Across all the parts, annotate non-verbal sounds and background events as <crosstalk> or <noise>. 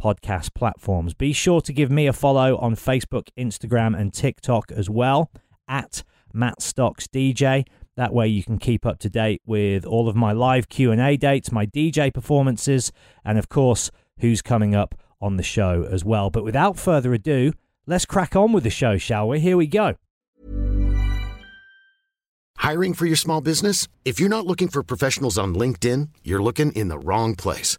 podcast platforms. Be sure to give me a follow on Facebook, Instagram, and TikTok as well at Matt Stocks DJ. That way you can keep up to date with all of my live Q&A dates, my DJ performances, and of course, who's coming up on the show as well. But without further ado, let's crack on with the show, shall we? Here we go. Hiring for your small business? If you're not looking for professionals on LinkedIn, you're looking in the wrong place.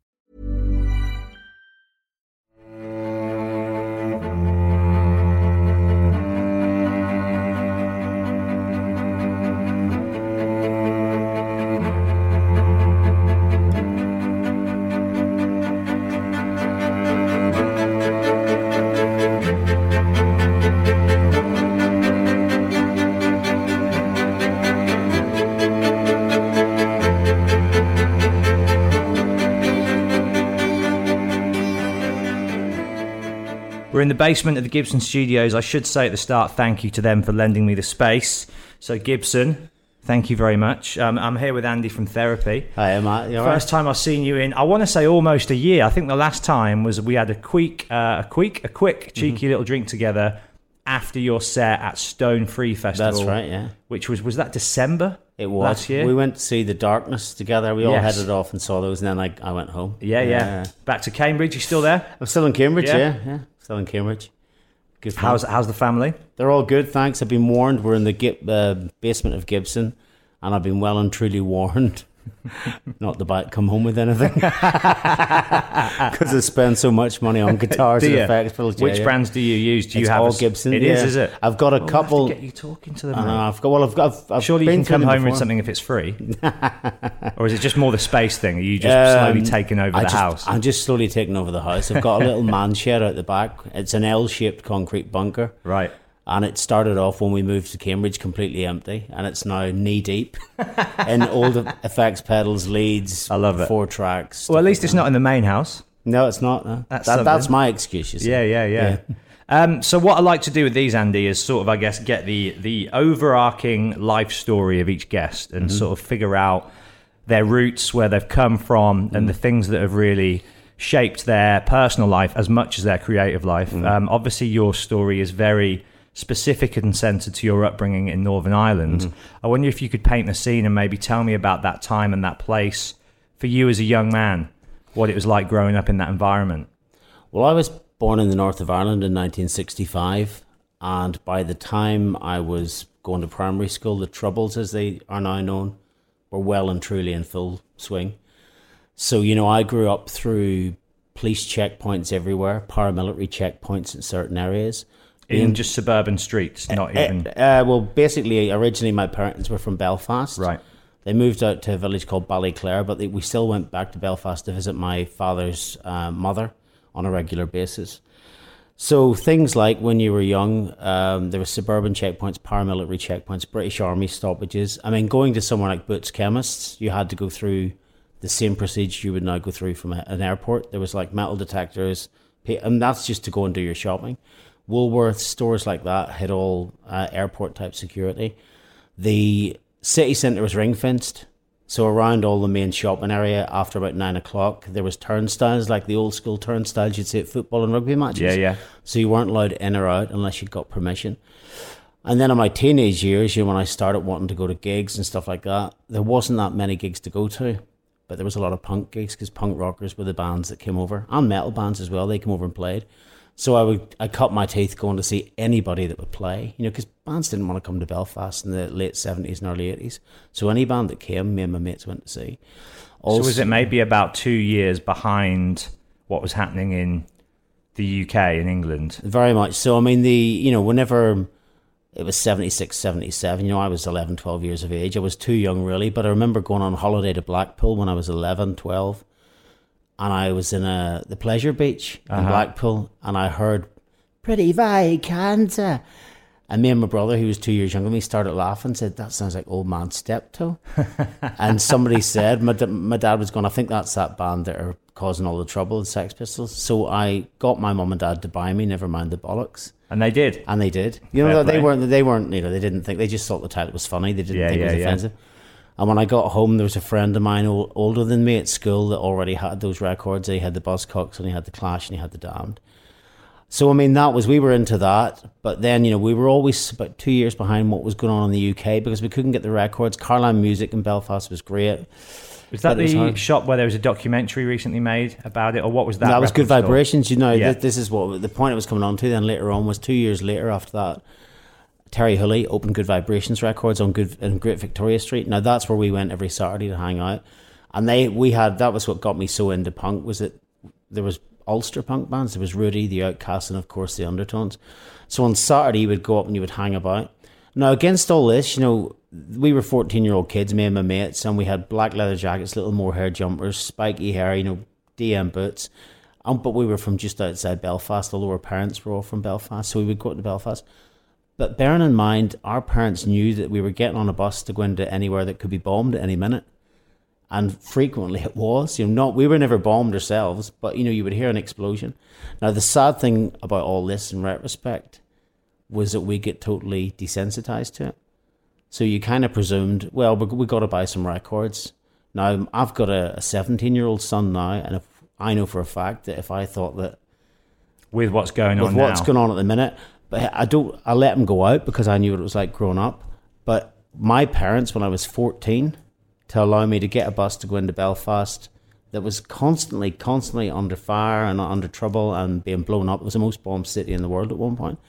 We're in the basement of the Gibson studios. I should say at the start, thank you to them for lending me the space. So, Gibson, thank you very much. Um, I'm here with Andy from Therapy. Hi, Matt. You First time I've seen you in, I want to say almost a year. I think the last time was we had a quick, uh, a quick, a quick, cheeky little drink together after your set at Stone Free Festival. That's right, yeah. Which was was that December? It was. last year. We went to see The Darkness together. We all headed off and saw those, and then I, I went home. yeah, yeah, Back to Cambridge. You still there? I'm still in Cambridge, Yeah? yeah. Yeah, Still in Cambridge. Good fun. How's how's the family? They're all good, thanks. I've been warned. We're in the uh, basement of Gibson, and I've been well and truly warned not the bike come home with anything. <laughs> Because I spend so much money on guitars and effects. yeah, Which yeah. brands do you use? Do you It's have a all s- Gibson. It yeah. is, is it? I've got a We'll couple. get you talking to them. Uh, I've got. Well, I've got. I've, I've Surely you can come home with something if it's free, <laughs> or is it just more the space thing? Are you just slowly Um, taking over I the just- house? I'm just slowly taking over the house. I've got a little <laughs> man shed out the back. It's an L-shaped concrete bunker, right. And it started off when we moved to Cambridge completely empty, and it's now knee deep <laughs> in all the effects pedals, leads. I love it. Four tracks. Well, at least like it's not in the main house. No, it's not. No. That's That, that's my excuse. You see. Yeah, yeah, yeah. Um, so what I like to do with these, Andy, is sort of, I guess, get the the overarching life story of each guest and sort of figure out their roots, where they've come from, and the things that have really shaped their personal life as much as their creative life. Um, obviously, your story is very specific and centered to your upbringing in Northern Ireland. Mm-hmm. I wonder if you could paint the scene and maybe tell me about that time and that place for you as a young man, what it was like growing up in that environment. Well, I was born in the north of Ireland in 1965, and by the time I was going to primary school, the Troubles, as they are now known, were well and truly in full swing. So, you know, I grew up through police checkpoints everywhere, paramilitary checkpoints in certain areas. In just suburban streets, not even Uh, well, basically, originally my parents were from Belfast. right. They moved out to a village called Ballyclare, but they, we still went back to Belfast to visit my father's uh, mother on a regular basis. So things like when you were young, um, there were suburban checkpoints, paramilitary checkpoints, British Army stoppages. I mean, going to somewhere like Boots Chemists, you had to go through the same procedure you would now go through from a, an airport. There was like metal detectors, and that's just to go and do your shopping. Woolworths, stores like that had all uh, airport type security. The city centre was ring fenced. So around all the main shopping area, after about nine o'clock, there was turnstiles like the old school turnstiles you'd see at football and rugby matches. Yeah, yeah. So you weren't allowed in or out unless you got permission. And then in my teenage years, you know, when I started wanting to go to gigs and stuff like that, there wasn't that many gigs to go to, but there was a lot of punk gigs because punk rockers were the bands that came over and metal bands as well. They came over and played. So I would I cut my teeth going to see anybody that would play, you know, because bands didn't want to come to Belfast in the late seventies and early eighties. So any band that came, me and my mates went to see. so was it maybe about two years behind what was happening in the UK and England? Very much so. I mean, the you know, whenever it was 76, 77, you know, I was 11, 12 years of age. I was too young, really, but I remember going on holiday to Blackpool when I was 11, 12, and I was in a the pleasure beach in Uh-huh. Blackpool, and I heard "Pretty Vacant," and me and my brother, who was two years younger than me, started laughing. Said that sounds like Old Man Steptoe. <laughs> and somebody said my, my dad was going. I think that's that band that are causing all the trouble, the Sex Pistols. So I got my mum and dad to buy me. Never mind the bollocks. And they did. And they did. You know, Fair they play. weren't. They weren't. You know, they didn't think. They just thought the title was funny. They didn't Yeah, think it yeah, was yeah. And when I got home, there was a friend of mine ol- older than me at school that already had those records. He had the Buzzcocks and he had the Clash and he had the Damned. So I mean, that was we were into that. But then you know, we were always about two years behind what was going on in the UK because we couldn't get the records. Carline Music in Belfast was great. Was that it was the shop where there was a documentary recently made about it, or what was that? That, was good store? vibrations. You know, Yeah. th- this is what the point it was coming on to. Then later on was two years later after that. Terry Hooley opened Good Vibrations Records on Good in Great Victoria Street. Now that's where we went every Saturday to hang out, and they we had that was what got me so into punk was that there was Ulster punk bands. There was Rudi, the Outcasts, and of course the Undertones. So on Saturday you would go up and you would hang about. Now against all this, you know, we were fourteen year old kids, me and my mates, and we had black leather jackets, little more hair jumpers, spiky hair, you know, DM boots. Um, but we were from just outside Belfast, although our parents were all from Belfast, so we would go to Belfast. But bearing in mind, our parents knew that we were getting on a bus to go into anywhere that could be bombed at any minute. And frequently it was. You know, not we were never bombed ourselves, but you know, you would hear an explosion. Now the sad thing about all this in retrospect was that we get totally desensitized to it. So you kind of presumed, well, we got to buy some records. Now I've got a 17 year old son now, and if I know for a fact that if I thought that with what's going with on what's now. going on at the minute. But I don't. I let him go out because I knew what it was like growing up. But my parents, when I was fourteen, to allow me to get a bus to go into Belfast, that was constantly, constantly under fire and under trouble and being blown up. It was the most bombed city in the world at one point.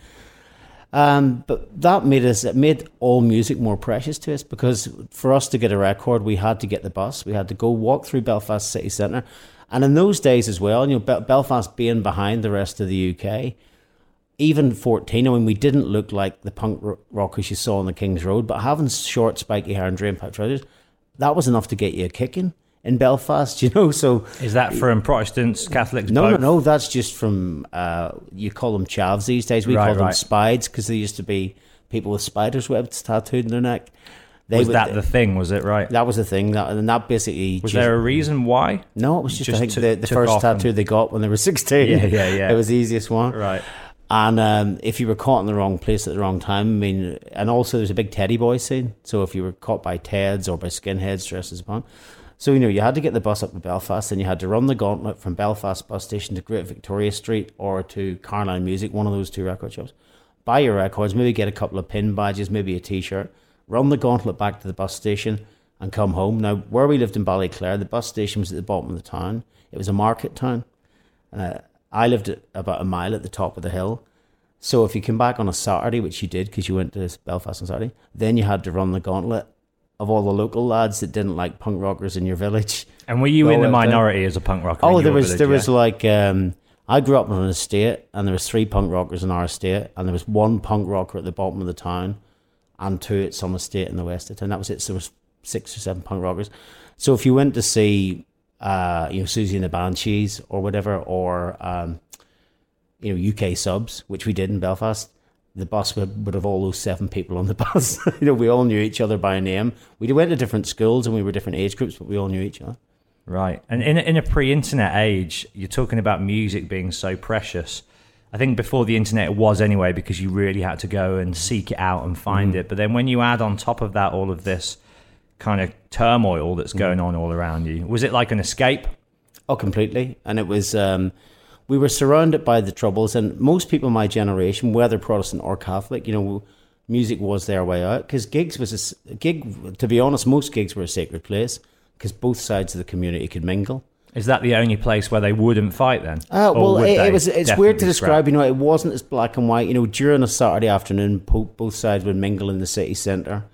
Um, but that made us it made all music more precious to us because for us to get a record, we had to get the bus. We had to go walk through Belfast city centre, and in those days as well, you know, Belfast being behind the rest of the UK, even fourteen. I mean, we didn't look like the punk rockers you saw on the King's Road, but having short, spiky hair and drain pipe trousers, that was enough to get you a kicking in Belfast. <laughs> You know, so Is that from Protestants, Catholics? no, both? no, no. That's just from uh, you call them chavs these days. We Right, call them right. spides because they used to be people with spiders' webs tattooed in their neck. They Was would- that the thing? Was it right? that was the thing? That and that basically Was just- there a reason why? no? It was just, just I think took- the, the first tattoo they got when they were <laughs> sixteen. Yeah, yeah, yeah. It was the easiest one. Right. And um, if you were caught in the wrong place at the wrong time, I mean, and also there's a big teddy boy scene. So if you were caught by Teds or by skinheads dressed as punk, so you know you had to get the bus up to Belfast, and you had to run the gauntlet from Belfast bus station to Great Victoria Street or to Carline Music, one of those two record shops. Buy your records, maybe get a couple of pin badges, maybe a T-shirt. Run the gauntlet back to the bus station and come home. Now, where we lived in Ballyclare, the bus station was at the bottom of the town. It was a market town. Uh, I lived about a mile at the top of the hill. So if you came back on a Saturday, which you did because you went to Belfast on Saturday, then you had to run the gauntlet of all the local lads that didn't like punk rockers in your village. And were you in the minority as a punk rocker? Oh, there was village, there yeah? was like um, I grew up on an estate, and there was three punk rockers in our estate, and there was one punk rocker at the bottom of the town, and two at some estate in the west of town. That was it. So there was six or seven punk rockers. So if you went to see, uh, you know, Siouxsie and the Banshees or whatever, or um, you know, UK subs, which we did in Belfast. The bus would, would have all those seven people on the <laughs> bus. you know, we all knew each other by name. We went to different schools and we were different age groups, but we all knew each other. Right. And in a, in a pre-internet age, you're talking about music being so precious. I think before the internet it was anyway because you really had to go and seek it out and find it. But then when you add on top of that all of this kind of turmoil that's going on all around you? Was it like an escape? Oh, completely. And it was, um, we were surrounded by the troubles, and most people in my generation, whether Protestant or Catholic, you know, music was their way out because gigs was a gig. To be honest, most gigs were a sacred place because both sides of the community could mingle. Is that the only place where they wouldn't fight then? Uh, well, it, it was. It's weird to scrap? describe. You know, it wasn't as black and white. You know, during a Saturday afternoon, both sides would mingle in the city centre.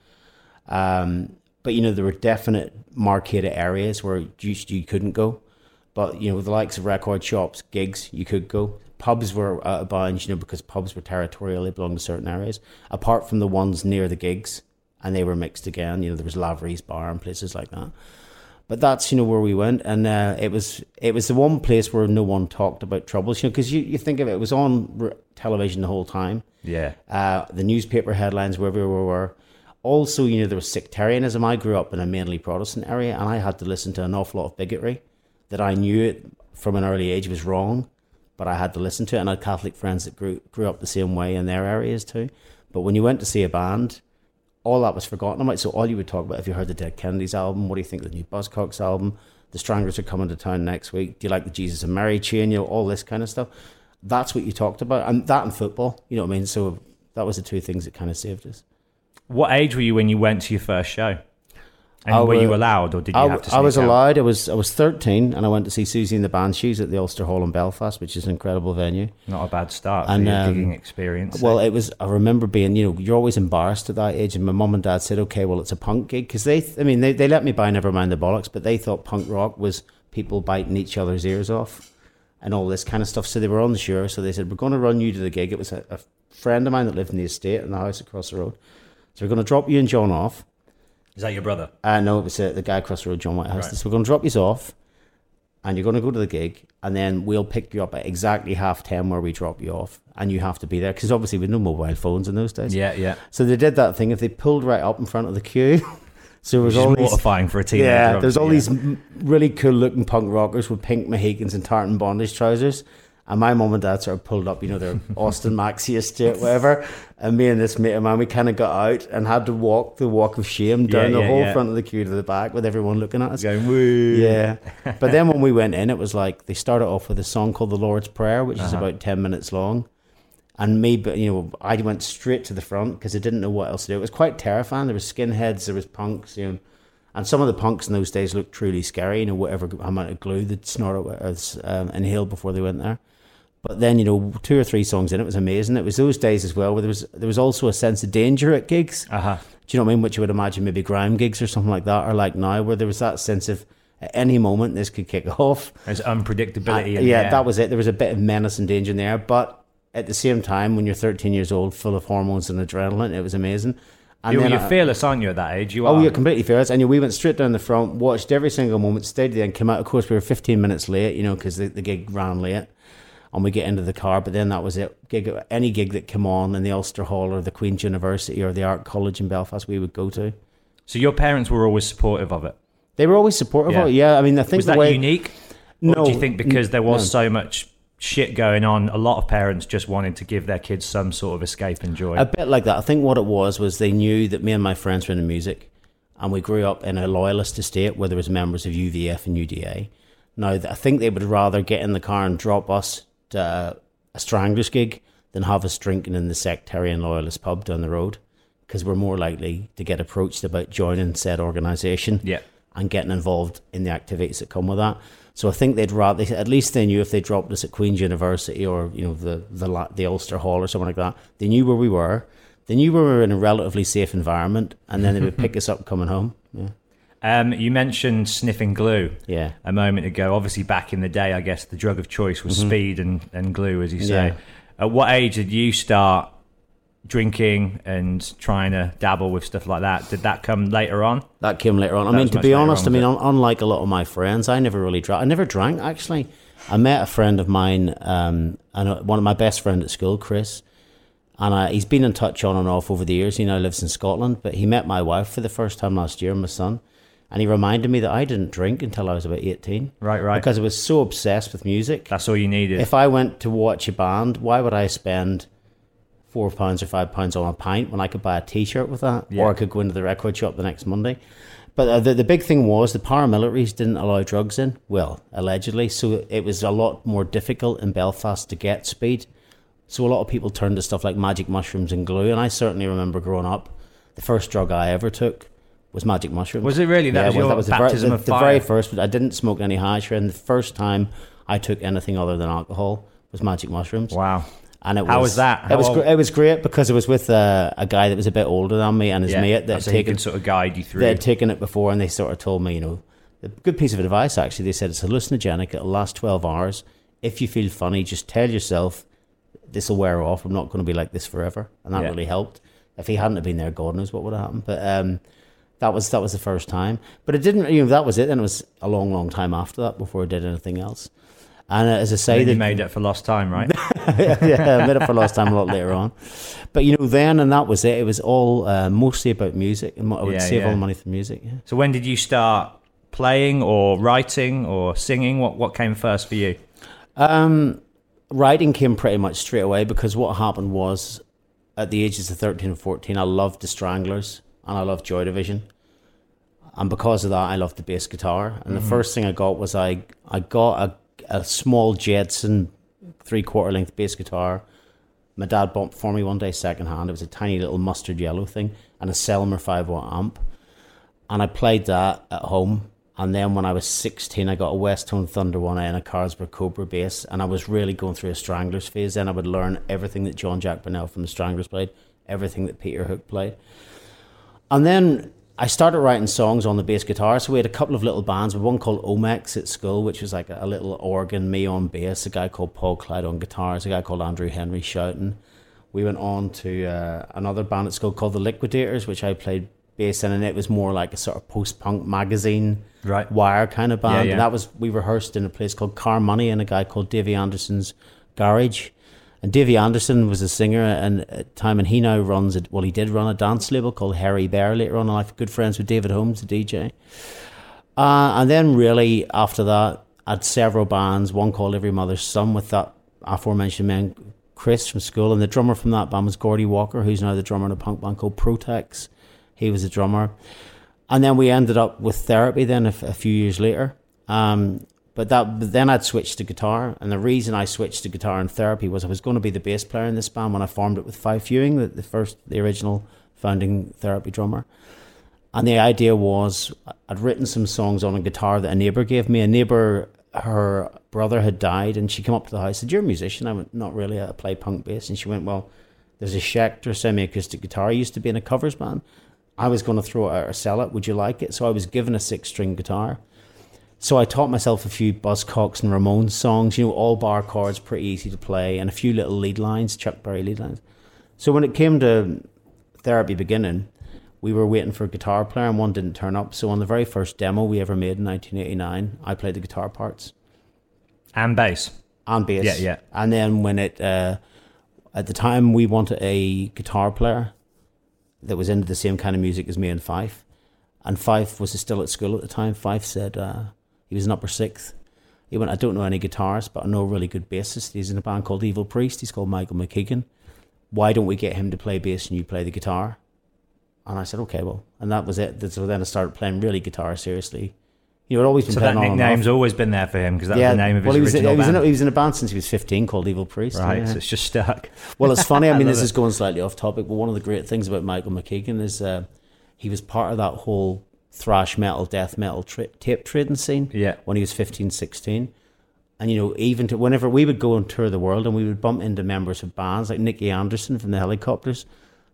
Um, but you know, there were definite marketed areas where you, you couldn't go. But you know, the likes of record shops, gigs, you could go. Pubs were out of bounds, you know, because pubs were territorial; they belonged to certain areas. Apart from the ones near the gigs, and they were mixed again. You know, there was Lavery's bar and places like that. But that's you know where we went, and uh, it was it was the one place where no one talked about troubles. You know, because you, you think of it, it was on r- television the whole time. Yeah. Uh, the newspaper headlines wherever we were. Also, you know, there was sectarianism. I grew up in a mainly Protestant area, and I had to listen to an awful lot of bigotry that I knew it from an early age was wrong, but I had to listen to it. And I had Catholic friends that grew grew up the same way in their areas too. But when you went to see a band, all that was forgotten I about. So all you would talk about if you heard the Dead Kennedys album, what do you think of the new Buzzcocks album? The Stranglers are coming to town next week. Do you like the Jesus and Mary chain? You know, all this kind of stuff. That's what you talked about, and that and football. You know what I mean? So that was the two things that kind of saved us. What age were you when you went to your first show? And I were you allowed, or did you I, have to? I was out? allowed. I was I was thirteen, and I went to see Siouxsie and the Banshees at the Ulster Hall in Belfast, which is an incredible venue. Not a bad start for And, your um, gigging experience. Well, it was. I remember being, you know, you're always embarrassed at that age, and my mum and dad said, "Okay, well, it's a punk gig," because they, I mean, they, they let me buy Never Mind the Bollocks, but they thought punk rock was people biting each other's ears off and all this kind of stuff. So they were unsure. So they said, "We're going to run you to the gig." It was a, a friend of mine that lived in the estate in the house across the road. So we're going to drop you and John off. Is that your brother? Uh, no, it was uh, the guy across the road, John Whitehouse. Right. So we're going to drop you off, and you're going to go to the gig, and then we'll pick you up at exactly half ten where we drop you off, and you have to be there because obviously with no mobile phones in those days. Yeah, yeah. So they did that thing. If they pulled right up in front of the queue, <laughs> so it was all these. mortifying for a teenager. Yeah, there's all obviously, these really cool looking punk rockers with pink Mohicans and tartan bondage trousers. And my mum and dad sort of pulled up, you know, their <laughs> Austin Maxi estate, whatever. And me and this mate of mine, we kind of got out and had to walk the walk of shame down Yeah, the yeah, whole yeah. front of the queue to the back with everyone looking at us. Going woo. Yeah. <laughs> But then when we went in, it was like they started off with a song called The Lord's Prayer, which is Uh-huh. about 10 minutes long. And me, but you know, I went straight to the front because I didn't know what else to do. It was quite terrifying. There was skinheads, there was punks, you know, and some of the punks in those days looked truly scary. You know, whatever amount of glue they'd snort or um, inhale before they went there. But then, you know, two or three songs in, it was amazing. It was those days as well where there was there was also a sense of danger at gigs. Uh huh. Do you know what I mean? Which you would imagine maybe grime gigs or something like that, or like now, where there was that sense of at any moment this could kick off. There's Uh, unpredictability. in yeah, that was it. There was a bit of menace and danger in there, but at the same time, when you're 13 years old, full of hormones and adrenaline, it was amazing. And You're, you're I- fearless, aren't you, at that age? You are? Oh, are. you're completely fearless. And we went straight down the front, watched every single moment, stayed there, and came out. Of course, we were 15 minutes late, you know, because the, the gig ran late. And we get into the car, but then that was it. Gig, any gig that came on in the Ulster Hall or the Queen's University or the Art College in Belfast, we would go to. So your parents were always supportive of it. They were always supportive Yeah. of it. Yeah, I mean, I think Was that way. unique? No. Or do you think because there was no. so much shit going on, a lot of parents just wanted to give their kids some sort of escape and joy? A bit like that. I think what it was was they knew that me and my friends were into music, and we grew up in a loyalist estate where there was members of UVF and UDA. Now, I think they would rather get in the car and drop us Uh, a, a Stranglers gig than have us drinking in the sectarian loyalist pub down the road, because we're more likely to get approached about joining said organisation yeah. and getting involved in the activities that come with that. So I think they'd rather, at least they knew if they dropped us at Queen's University or you know the the the Ulster Hall or something like that, they knew where we were. They knew we were in a relatively safe environment, and then they would pick us up coming home. Yeah, Um, you mentioned sniffing glue yeah. a moment ago. Obviously, back in the day, I guess the drug of choice was speed and, and glue, as you say. Mm-hmm. Yeah. At what age did you start drinking and trying to dabble with stuff like that? Did that come later on? That came later on. I mean, to be honest, on, I mean, un- unlike a lot of my friends, I never really drank. I never drank actually. I met a friend of mine, um, and uh, one of my best friend at school, Chris, and uh, he's been in touch on and off over the years. He now lives in Scotland, but he met my wife for the first time last year, my son, and he reminded me that I didn't drink until I was about eighteen. Right, right. Because I was so obsessed with music. That's all you needed. If I went to watch a band, why would I spend four pounds or five pounds on a pint when I could buy a T-shirt with that, Yeah. or I could go into the record shop the next Monday? But uh, the, the big thing was the paramilitaries didn't allow drugs in, well, allegedly. So it was a lot more difficult in Belfast to get speed. So a lot of people turned to stuff like magic mushrooms and glue. And I certainly remember growing up, the first drug I ever took was magic mushrooms. Was it really? That was well, your the, ver- baptism the, of the fire? very first. I didn't smoke any hash, and the first time I took anything other than alcohol was magic mushrooms. Wow. And it How was, was that? it was old- it was great because it was with uh, a guy that was a bit older than me and his Yeah. mate that had taken sort of guide you through. they had taken it before and they sort of told me, you know, a good piece of advice actually. They said it's hallucinogenic, it'll last 12 hours. If you feel funny, just tell yourself this will wear off. I'm not going to be like this forever. And that Yeah. really helped. If he hadn't have been there, God knows what would have happened. But um, that was that was the first time. But it didn't, you know, that was it. And it was a long, long time after that before I did anything else. And uh, as I say, Then the, you made it for lost time, right? <laughs> yeah, I made it for lost time a lot later on. But you know, then and that was it. It was all uh, mostly about music, and I would Yeah, save all the money for music. Yeah. so when did you start playing or writing or singing? What what came first for you? Um, writing came pretty much straight away because what happened was, at the ages of thirteen and fourteen, I loved the Stranglers and I loved Joy Division, and because of that, I loved the bass guitar. And the mm-hmm. first thing I got was I I got a a small Jedson three quarter length bass guitar. My dad bought for me one day second hand. It was a tiny little mustard yellow thing and a Selmer five watt amp. And I played that at home. And then when I was 16, I got a Westone Thunder 1A and a Carlsberg Cobra bass. And I was really going through a Stranglers phase. Then I would learn everything that Jean-Jacques Burnel from the Stranglers played, everything that Peter Hook played. And then I started writing songs on the bass guitar. So we had a couple of little bands. We had one called Omex at school, which was like a, little organ, me on bass, a guy called Paul Clyde on guitars, a guy called Andrew Henry shouting. We went on to uh, another band at school called The Liquidators, which I played bass in, and it was more like a sort of post punk magazine Right. wire kind of band. Yeah, yeah. And that was we rehearsed in a place called Carnmoney in a guy called Davy Anderson's garage. And Davy Anderson was a singer and at time, and he now runs it. Well, he did run a dance label called Harry Bear later on life. Good friends with David Holmes, the DJ. Uh, and then really after that, I had several bands. One called Every Mother's Son with that aforementioned man Chris from school, and the drummer from that band was Gordy Walker, who's now the drummer in a punk band called Protex. He was a drummer, and then we ended up with therapy. Then a, f- a few years later, um, but that but then I'd switched to guitar, and the reason I switched to guitar and therapy was I was going to be the bass player in this band when I formed it with Fyfe Ewing, the, the first, the original founding therapy drummer. And the idea was I'd written some songs on a guitar that a neighbour gave me. A neighbour, her brother had died, and she came up to the house. Said, "You're a musician." I went, "Not really. I play punk bass." And she went, "Well, there's a Schecter semi-acoustic guitar. I used to be in a covers band. I was going to throw it out or sell it. Would you like it?" So I was given a six-string guitar. So I taught myself a few Buzzcocks and Ramones songs. You know, all bar chords, pretty easy to play, and a few little lead lines, Chuck Berry lead lines. So when it came to therapy beginning, we were waiting for a guitar player and one didn't turn up. So on the very first demo we ever made in 1989, I played the guitar parts And bass. and bass. Yeah, yeah. And then when it, uh, at the time we wanted a guitar player that was into the same kind of music as me and Fyfe. And Fyfe was still at school at the time. Fyfe said uh, he was in upper sixth. He went, I don't know any guitarists, but I know a really good bassist. He's in a band called Evil Priest. He's called Michael McKeegan. Why don't we get him to play bass and you play the guitar? And I said, okay, well. And that was it. So then I started playing really guitar seriously. You know, I'd always been So that nickname's always been there for him because that was the name of his well, he was, original he, was in, he was in a band since he was 15 called Evil Priest. right, yeah. so it's just stuck. Well, it's funny. I <laughs> mean, love this it. is going slightly off topic, but one of the great things about Michael McKeegan is uh, he was part of that whole thrash metal, death metal tra- tape trading scene Yeah. when he was 15, 16. And, you know, even to whenever we would go and tour the world and we would bump into members of bands like Nicke Andersson from the Hellacopters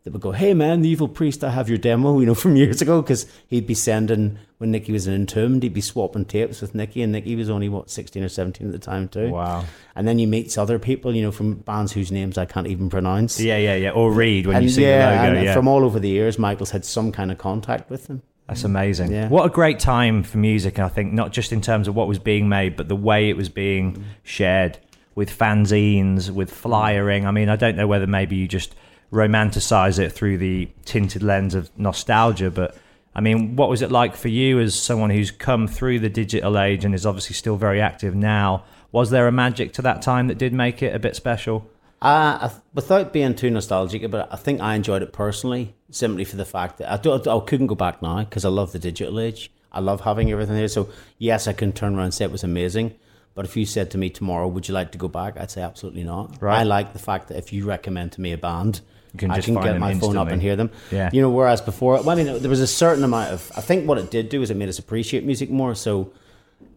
that would go, Hey, man, the evil priest, I have your demo, you know, <laughs> from years ago. Because he'd be sending, when Nicke was Entombed, he'd be swapping tapes with Nicke. And Nicke was only, what, 16 or 17 at the time, too. Wow. And then you meet other people, you know, from bands whose names I can't even pronounce. Yeah, yeah, yeah. Or read when and you see yeah, the logo. and yeah. from all over the years, Michael's had some kind of contact with them. That's amazing. Yeah. What a great time for music, I think, not just in terms of what was being made, but the way it was being shared with fanzines, with flyering. I mean, I don't know whether maybe you just romanticize it through the tinted lens of nostalgia, but I mean, what was it like for you as someone who's come through the digital age and is obviously still very active now? Was there a magic to that time that did make it a bit special? Uh, without being too nostalgic, but I think I enjoyed it personally, simply for the fact that I, don't, I couldn't go back now because I love the digital age. I love having everything there. So yes, I can turn around and say it was amazing. But if you said to me tomorrow, would you like to go back? I'd say absolutely not. Right. I like the fact that if you recommend to me a band, can I can get my instantly. phone up and hear them. Yeah. You know, whereas before, well, I mean, there was a certain amount of. I think what it did do is it made us appreciate music more. So,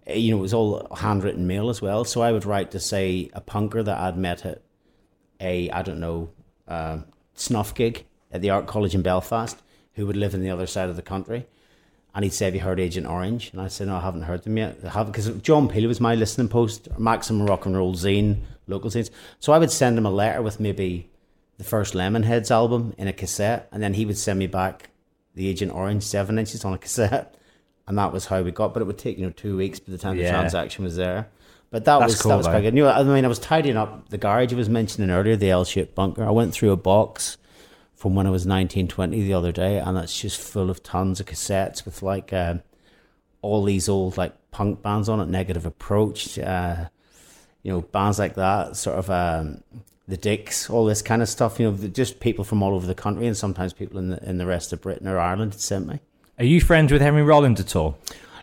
eh, you know, it was all handwritten mail as well. So I would write to say a punker that I'd met at a I don't know uh, snuff gig at the Art College in Belfast, who would live in the other side of the country and he'd say, Have you heard Agent Orange? And I said, No, I haven't heard them yet. Because John Peel was my listening post, Maximum Rock and Roll Zine, local zines. So I would send him a letter with maybe the first Lemonheads album in a cassette, and then he would send me back the Agent Orange seven inches on a cassette. And that was how we got, but it would take, you know, two weeks by the time yeah. the transaction was there. But that That's was cool, that was quite good. You know, I mean, I was tidying up the garage I was mentioning earlier, the L-shaped bunker. I went through a box from when I was 19, 20 the other day, and it's just full of tons of cassettes with like uh, all these old like punk bands on it, Negative Approach, uh, you know, bands like that, sort of um, the Dicks, all this kind of stuff. You know, just people from all over the country, and sometimes people in the in the rest of Britain or Ireland sent me. Are you friends with Henry Rollins at all?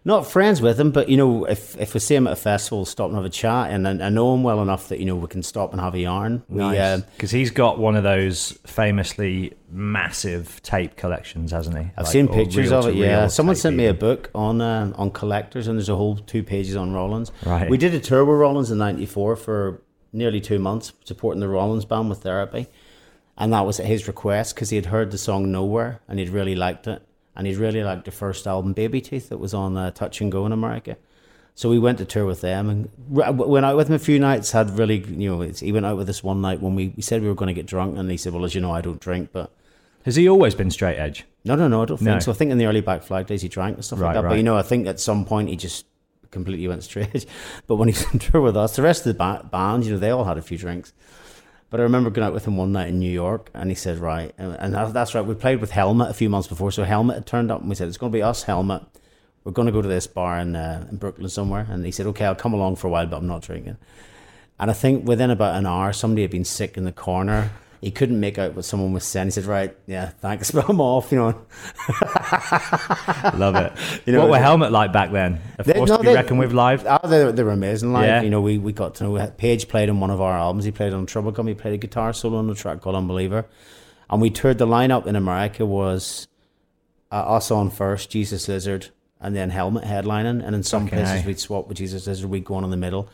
Not friends with him, but you know, if if we see him at a festival, stop and have a chat, and I, know him well enough that you know we can stop and have a yarn. Nice, because uh, he's got one of those famously massive tape collections, hasn't he? I've like, seen pictures of it. Yeah, someone sent me a book on uh, on collectors, and there's a whole two pages on Rollins. Right. We did a tour with Rollins in '94 for nearly two months, supporting the Rollins band with therapy, and that was at his request because he had heard the song Nowhere and he'd really liked it and he really liked the first album, Baby Teeth, that was on uh, Touch and Go in America. So we went to tour with them and went out with him a few nights. Had really, you know, he went out with us one night when we, we said we were going to get drunk, and he said, "Well, as you know, I don't drink." But has he always been straight edge? No, no, no, I don't think no. so. I think in the early Black Flag days he drank and stuff right, like that. Right. But you know, I think at some point he just completely went <laughs> straight edge. But when he's <laughs> on tour with us, the rest of the band, you know, they all had a few drinks. But I remember going out with him one night in New York, and he said, "Right," and that's right. We played with Helmet a few months before, so Helmet had turned up, and we said, "It's going to be us, Helmet. We're going to go to this bar in uh, in Brooklyn somewhere." And he said, "Okay, I'll come along for a while, but I'm not drinking." And I think within about an hour, somebody had been sick in the corner he couldn't make out what someone was saying. He said, "Right, yeah, thanks, <laughs> but I'm off." You know, <laughs> love it. You know, what were Helmet like back then? A force no, to be they, reckoned with live. Oh, they, they were amazing live. Yeah. You know, we, we got to know Page played on one of our albums. He played on Trouble He played a guitar solo on a track called Unbeliever, and we toured the lineup in America was uh, us on first, Jesus Lizard, and then Helmet headlining. And in some okay. places we'd swap with Jesus Lizard. We'd go on in the middle.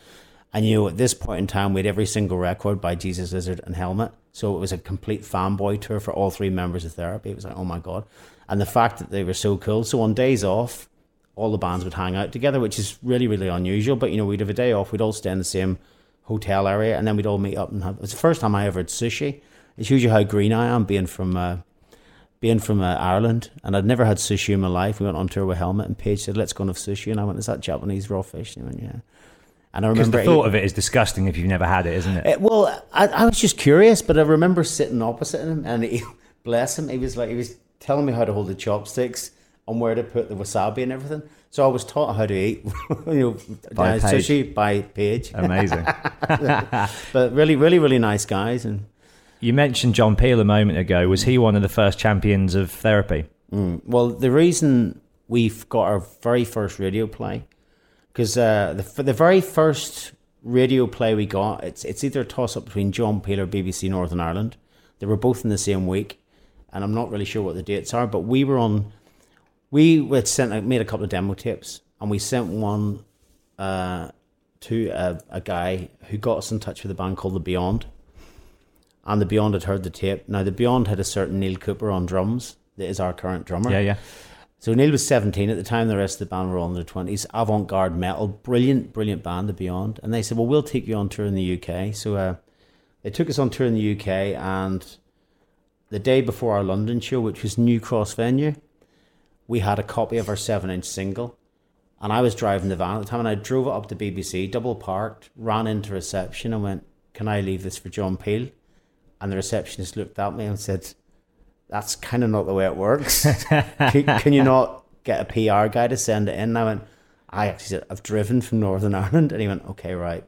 And knew at this point in time, we had every single record by Jesus Lizard and Helmet. So it was a complete fanboy tour for all three members of therapy. It was like, oh my God. And the fact that they were so cool. So on days off, all the bands would hang out together, which is really, really unusual. But, you know, we'd have a day off, we'd all stay in the same hotel area, and then we'd all meet up and have. It was the first time I ever had sushi. It shows you how green I am being from. Uh, being from uh, Ireland, and I'd never had sushi in my life. We went on tour with Helmet, and Page said, "Let's go and have sushi." And I went, "Is that Japanese raw fish?" And he went, "Yeah." And I remember the thought of it is disgusting if you've never had it, isn't it? it well, I, I, was just curious, but I remember sitting opposite him, and he, <laughs> bless him, he was like he was telling me how to hold the chopsticks and where to put the wasabi and everything. So I was taught how to eat, <laughs> you know, by uh, sushi by Page. Amazing. <laughs> but really, really, really nice guys. And you mentioned John Peel a moment ago. Was he one of the first champions of therapy? Mm. Well, the reason we've got our very first radio play because uh, the the very first radio play we got, it's it's either a toss up between John Peel or BBC Northern Ireland. They were both in the same week, and I'm not really sure what the dates are. But we were on. We had sent made a couple of demo tapes, and we sent one uh, to a, a guy who got us in touch with a band called the Beyond. And the Beyond had heard the tape. Now the Beyond had a certain Neil Cooper on drums. That is our current drummer. Yeah, yeah. So Neil was 17 at the time, the rest of the band were all in their 20s. Avant garde metal, brilliant, brilliant band, The Beyond. And they said, Well, we'll take you on tour in the UK. So uh, they took us on tour in the UK, and the day before our London show, which was New Cross Venue, we had a copy of our 7 inch single. And I was driving the van at the time, and I drove it up to BBC, double parked, ran into reception, and went, Can I leave this for John Peel? And the receptionist looked at me and said, that's kind of not the way it works. <laughs> can, can, you not get a PR guy to send it in? And I went, I actually said, I've driven from Northern <laughs> Ireland. And he went, okay, right.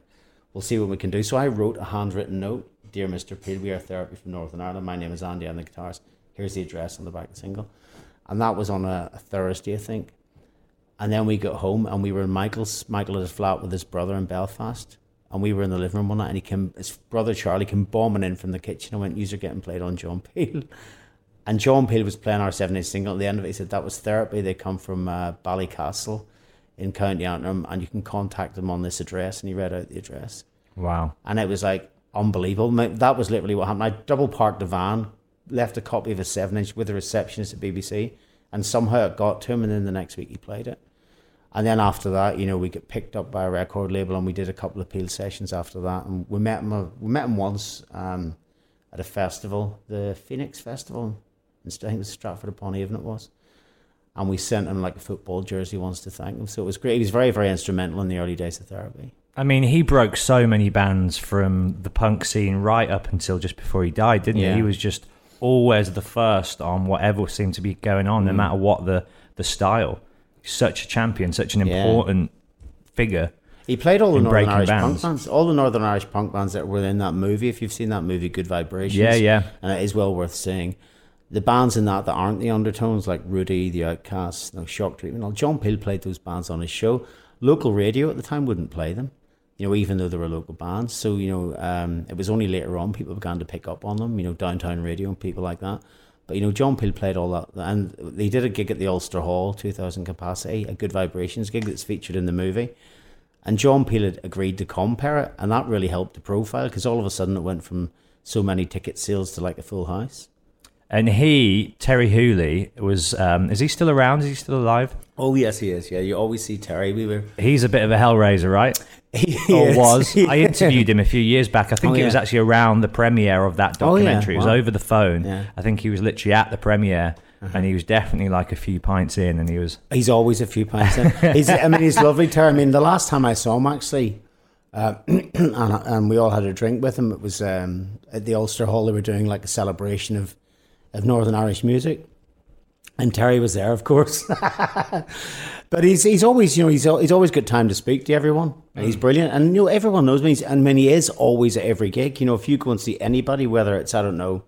We'll see what we can do. So I wrote a handwritten note Dear Mr. Peel, we are therapy from Northern Ireland. My name is Andy. I'm the guitarist. Here's the address on the back of the single. And that was on a, a Thursday, I think. And then we got home and we were in Michael's, Michael had a flat with his brother in Belfast. And we were in the living room one night and he came, his brother Charlie came bombing in from the kitchen and went, You're getting played on John Peel. And John Peel was playing our 7 single. At the end of it, he said that was therapy. They come from uh, Ballycastle in County Antrim and you can contact them on this address. And he read out the address. Wow. And it was like unbelievable. That was literally what happened. I double parked the van, left a copy of a 7 inch with the receptionist at BBC, and somehow it got to him. And then the next week he played it. And then after that, you know, we get picked up by a record label, and we did a couple of Peel sessions after that. And we met him. Uh, we met him once um, at a festival, the Phoenix Festival I think it was Stratford upon Avon it was. And we sent him like a football jersey once to thank him. So it was great. He was very, very instrumental in the early days of therapy. I mean, he broke so many bands from the punk scene right up until just before he died, didn't Yeah. he? He was just always the first on whatever seemed to be going on, no mm. matter what the, the style. Such a champion, such an Yeah. important figure. He played all the Northern Irish bands. punk bands, all the Northern Irish punk bands that were in that movie. If you've seen that movie, Good Vibrations, Yeah, yeah. and it is well worth seeing. The bands in that that aren't the Undertones, like Rudi, The Outcasts, no Shock Treatment. Well, John Peel played those bands on his show. Local radio at the time wouldn't play them, you know, even though they were local bands. So you know, um, it was only later on people began to pick up on them. You know, downtown radio and people like that. But you know, John Peel played all that, and they did a gig at the Ulster Hall, two thousand capacity, a Good Vibrations gig that's featured in the movie. And John Peel had agreed to compare it, and that really helped the profile because all of a sudden it went from so many ticket sales to like a full house. And he, Terry Hooley, was. Um, is he still around? Is he still alive? Oh yes, he is. Yeah, you always see Terry. We were. He's a bit of a hellraiser, right? <laughs> He or is. was. <laughs> I interviewed him a few years back. I think Oh, it was actually around the premiere of that Oh, yeah. documentary. It was over the phone. Yeah. Uh-huh. I think he was literally at the premiere, and he was definitely like a few pints in, and he was. He's always a few pints in. He's, I mean, he's lovely, Terry. I mean, the last time I saw him, actually, uh, <clears throat> and, and we all had a drink with him. It was um, at the Ulster Hall. They were doing like a celebration of, of Northern Irish music, and Terry was there, of course. <laughs> but he's he's always you know he's he's always got time to speak to everyone, and he's mm. brilliant. And you know everyone knows me, he's, and when he is always at every gig. You know, if you go and see anybody, whether it's I don't know.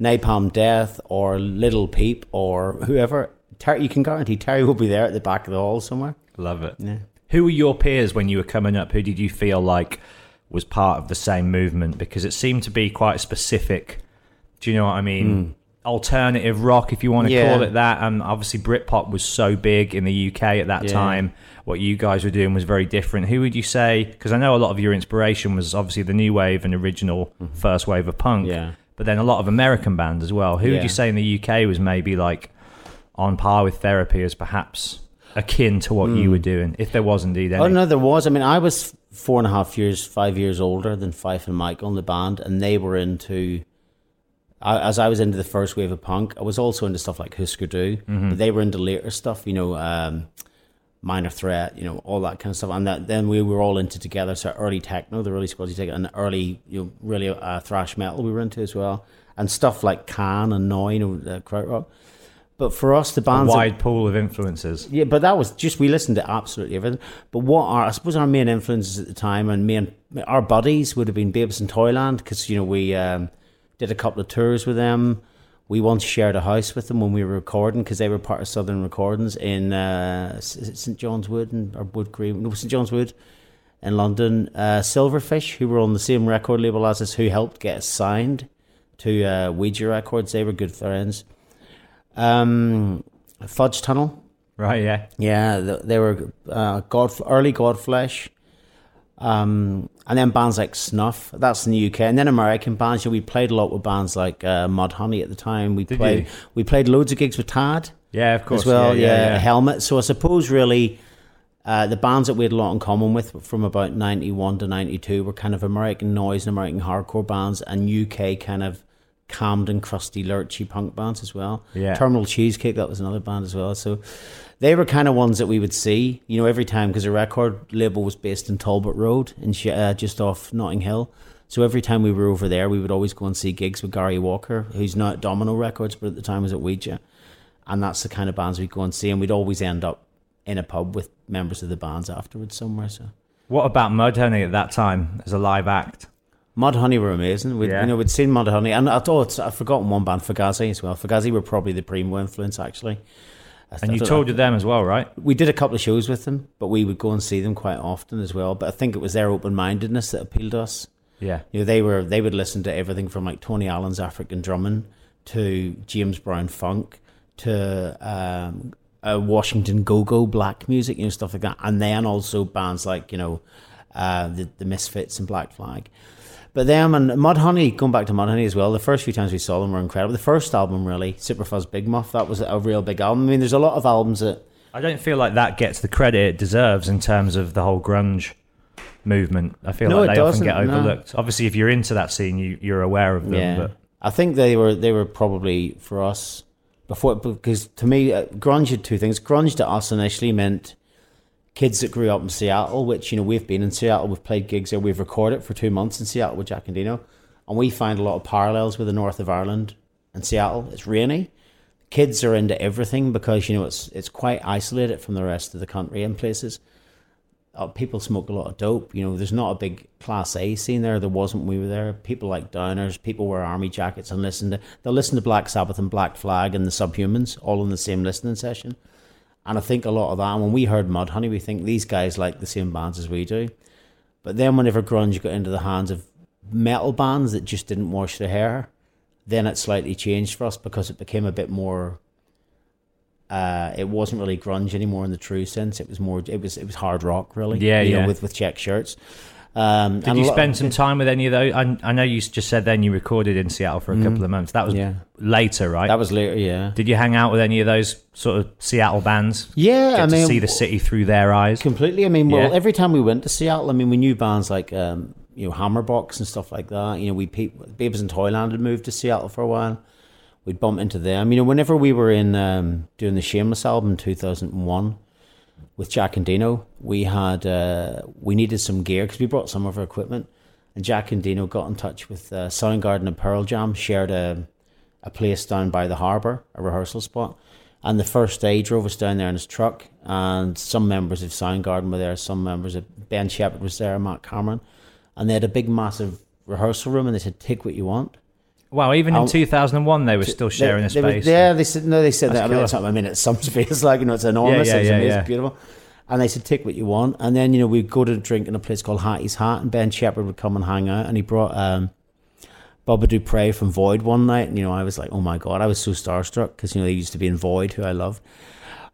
Napalm Death or Little Peep or whoever, Terry, you can guarantee Terry will be there at the back of the hall somewhere. Love it. Yeah. Who were your peers when you were coming up? Who did you feel like was part of the same movement? Because it seemed to be quite specific. Do you know what I mean? Hmm. Alternative rock, if you want to Hmm. Yeah. call it that. And obviously, Britpop was so big in the UK at that Yeah. time. What you guys were doing was very different. Who would you say? Because I know a lot of your inspiration was obviously the new wave and original first wave of punk. Mm-hmm. Yeah. But then a lot of American bands as well. Who would you say in the UK was maybe like on par with therapy as perhaps akin to what you were doing, if there was indeed any? Hmm. Oh no, there was. I mean, I was four and a half years, five years older than Fyfe and Michael in the band, and they were into. I, as I was into the first wave of punk, I was also into stuff like Husker Du, but they were into later stuff. You know, um, Minor Threat, you know, all that kind of stuff, and that then we were all into together. So early techno, the early squadsy techno, and early, you know, really uh, thrash metal we were into as well, and stuff like Can and Neu, you know, uh, Krautrock. But for us, the bands that- wide pool of influences. yeah, but that was just we listened to absolutely everything. But what are I suppose our main influences at the time, and main our buddies would have been Babes in Toyland because you know we um, did a couple of tours with them. We once shared a house with them when we were recording because they were part of Southern Recordings in uh, St John's Wood and or Wood Green, no St John's Wood in London. Uh, Silverfish, who were on the same record label as us, who helped get us signed to uh, Wiiija Records. They were good friends. Um, Fudge Tunnel. Right, yeah. Yeah, th- they were uh, God, early Godflesh, um, and then bands like Snuff. That's in the UK, and then American bands. Know, we played a lot with bands like uh, Mudhoney at the time. We Did played you? we played loads of gigs with Tad Yeah, of course. as well. yeah, Yeah, yeah. Helmet. So I suppose really. Uh, the bands that we had a lot in common with from about 91 to 92 were kind of American noise and American hardcore bands and UK kind of Camden, crusty, lurchy punk bands as well. Yeah. Terminal Cheesecake, that was another band as well. So they were kind of ones that we would see, you know, every time because the record label was based in Talbot Road, in Sh- uh, just off Notting Hill. So every time we were over there, we would always go and see gigs with Gary Walker, who's now at Domino Records, but at the time was at Wiiija. And that's the kind of bands we'd go and see, and we'd always end up in a pub with members of the bands afterwards somewhere. So What about Mudhoney at that time as a live act? Mudhoney were amazing. We'd, Yeah. You know, we'd seen Mudhoney, and I thought I've forgotten one band, Fugazi as well. Fugazi were probably the primo influence actually. I And you toured with them as well, right? We did a couple of shows with them, but we would go and see them quite often as well. But I think it was their open mindedness that appealed to us. Yeah. You know, they were they would listen to everything from like Tony Allen's African drumming to James Brown funk to um, uh, Washington Go Go black music, you know, stuff like that, and then also bands like you know uh, the the Misfits and Black Flag. But them and Mudhoney, going back to Mudhoney as well, the first few times we saw them were incredible. The first album, really, Superfuzz Big Muff, that was a real big album. I mean, there's a lot of albums that I don't feel like that gets the credit it deserves in terms of the whole grunge movement. I feel No, like they often get no. overlooked. Obviously, if you're into that scene, you, you're aware of them. Yeah, But I think they were they were probably for us before because to me uh, grunge had two things. Grunge to us initially meant kids that grew up in Seattle, which you know we've been in Seattle, we've played gigs there, we've recorded for two months in Seattle with Jack Endino, and we find a lot of parallels with the north of Ireland and Seattle. It's rainy. Kids are into everything because you know it's it's quite isolated from the rest of the country in places uh, people smoke a lot of dope. You know, there's not a big class A scene there. There wasn't when we were there. People like downers. People wear army jackets and listen to. They'll listen to Black Sabbath and Black Flag and the Subhumans all in the same listening session. And I think a lot of that. And when we heard Mudhoney, we think these guys like the same bands as we do. But then whenever grunge got into the hands of metal bands that just didn't wash their hair, then it slightly changed for us because it became a bit more. Uh, it wasn't really grunge anymore in the true sense. It was more. It was. It was hard rock, really. Yeah, you know, yeah. with with check shirts. Um, did you spend some time with any of those? I, I know you just said then you recorded in Seattle for a couple of months. That was Mm. Yeah. later, right? That was later. Yeah. did you hang out with any of those sort of Seattle bands? Yeah, Get I to mean, see the city through their eyes. completely. I mean, well, Yeah. every time we went to Seattle, I mean, we knew bands like um, you know Hammerbox and stuff like that. You know, we pe- Babes in Toyland had moved to Seattle for a while. We'd bump into them. You know, whenever we were in um, doing the Shameless album in two thousand and one with Jack Endino, we had uh, we needed some gear because we brought some of our equipment, and Jack Endino got in touch with uh, Soundgarden and Pearl Jam, shared a a place down by the harbour, a rehearsal spot. And the first day, he drove us down there in his truck, and some members of Soundgarden were there, some members of Ben Shepherd was there, Matt Cameron, and they had a big, massive rehearsal room, and they said, "Take what you want." Wow, even in I'll- 2001, they were still sharing they, a they were- space. yeah, they said no. They said That's that. I mean, it's not, I mean, it's some space, like you know, it's enormous. Yeah, yeah, it's yeah, amazing, yeah. beautiful. And they said, take what you want. And then you know, we'd go to drink in a place called Hattie's Hat, and Ben Shepherd would come and hang out, and he brought um, Bubba Dupree from Void one night, and you know, I was like, oh my god, I was so starstruck because you know they used to be in Void, who I loved.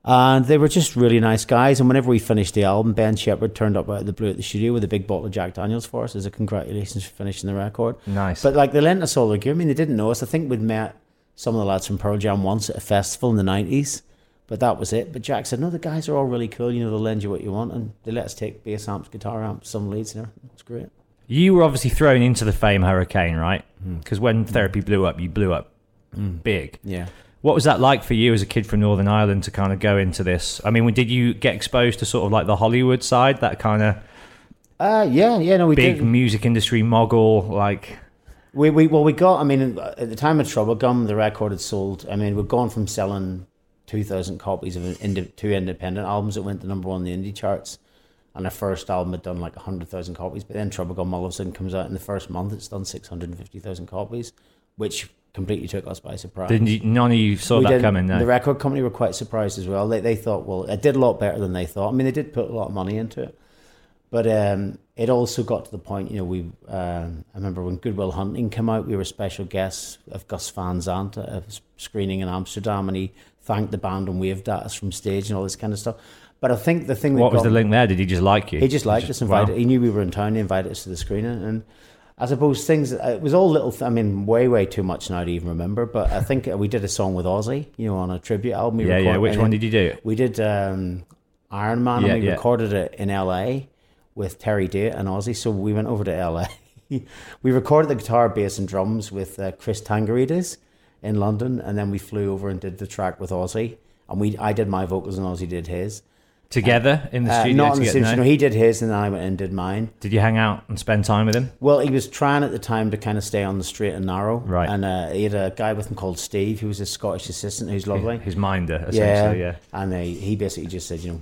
And they were just really nice guys. And whenever we finished the album, Ben Shepherd turned up out of the blue at the studio with a big bottle of Jack Daniels for us as a congratulations for finishing the record. Nice. But like they lent us all their gear. I mean, they didn't know us. I think we'd met some of the lads from Pearl Jam once at a festival in the nineties, but that was it. But Jack said, "No, the guys are all really cool. You know, they'll lend you what you want, and they let us take bass amps, guitar amps, some leads, and everything. It's great." You were obviously thrown into the fame hurricane, right? Hmm. Because when therapy blew up, you blew up big. Yeah. What was that like for you as a kid from Northern Ireland to kind of go into this? I mean, did you get exposed to sort of like the Hollywood side, that kind of Uh, yeah, yeah. No, we big did. music industry mogul? Like, We, we well, we got. I mean, at the time of Troublegum, the record had sold. I mean, we'd gone from selling two thousand copies of an indi- two independent albums that went to number one in the indie charts, and our first album had done like hundred thousand copies. But then Troublegum all of a sudden comes out in the first month, it's done six hundred and fifty thousand copies, which completely took us by surprise. didn't you, none of you saw We that coming? No. The record company were quite surprised as well. They they thought, well, it did a lot better than they thought. I mean, they did put a lot of money into it, but um, it also got to the point. You know, we um, I remember when Good Will Hunting came out, we were special guests of Gus Van Sant at a screening in Amsterdam, and he thanked the band and waved at us from stage and all this kind of stuff. But I think the thing that what was got- the link there? Did he just like you? he just liked us, wow. invited. He knew we were in town. He invited us to the screening, and I suppose things. It was all little. I mean, way, way too much now to even remember. But I think we did a song with Ozzy, you know, on a tribute album. We Yeah, yeah. recorded- Which one did you do? We did um, Iron Man, Yeah, and we yeah. recorded it in L.A. with Terry Date and Ozzy. So we went over to L.A. <laughs> we recorded the guitar, bass, and drums with uh, Chris Tangarides in London, and then we flew over and did the track with Ozzy. And we, I did my vocals, and Ozzy did his. Together in the Uh, studio not in the studio. No, he did his, and then I went and did mine. Did you hang out and spend time with him? Well, he was trying at the time to kind of stay on the straight and narrow. Right. And uh, he had a guy with him called Steve, who was his Scottish assistant, who's lovely. His minder, yeah. essentially. Yeah. And uh, he basically just said, you know,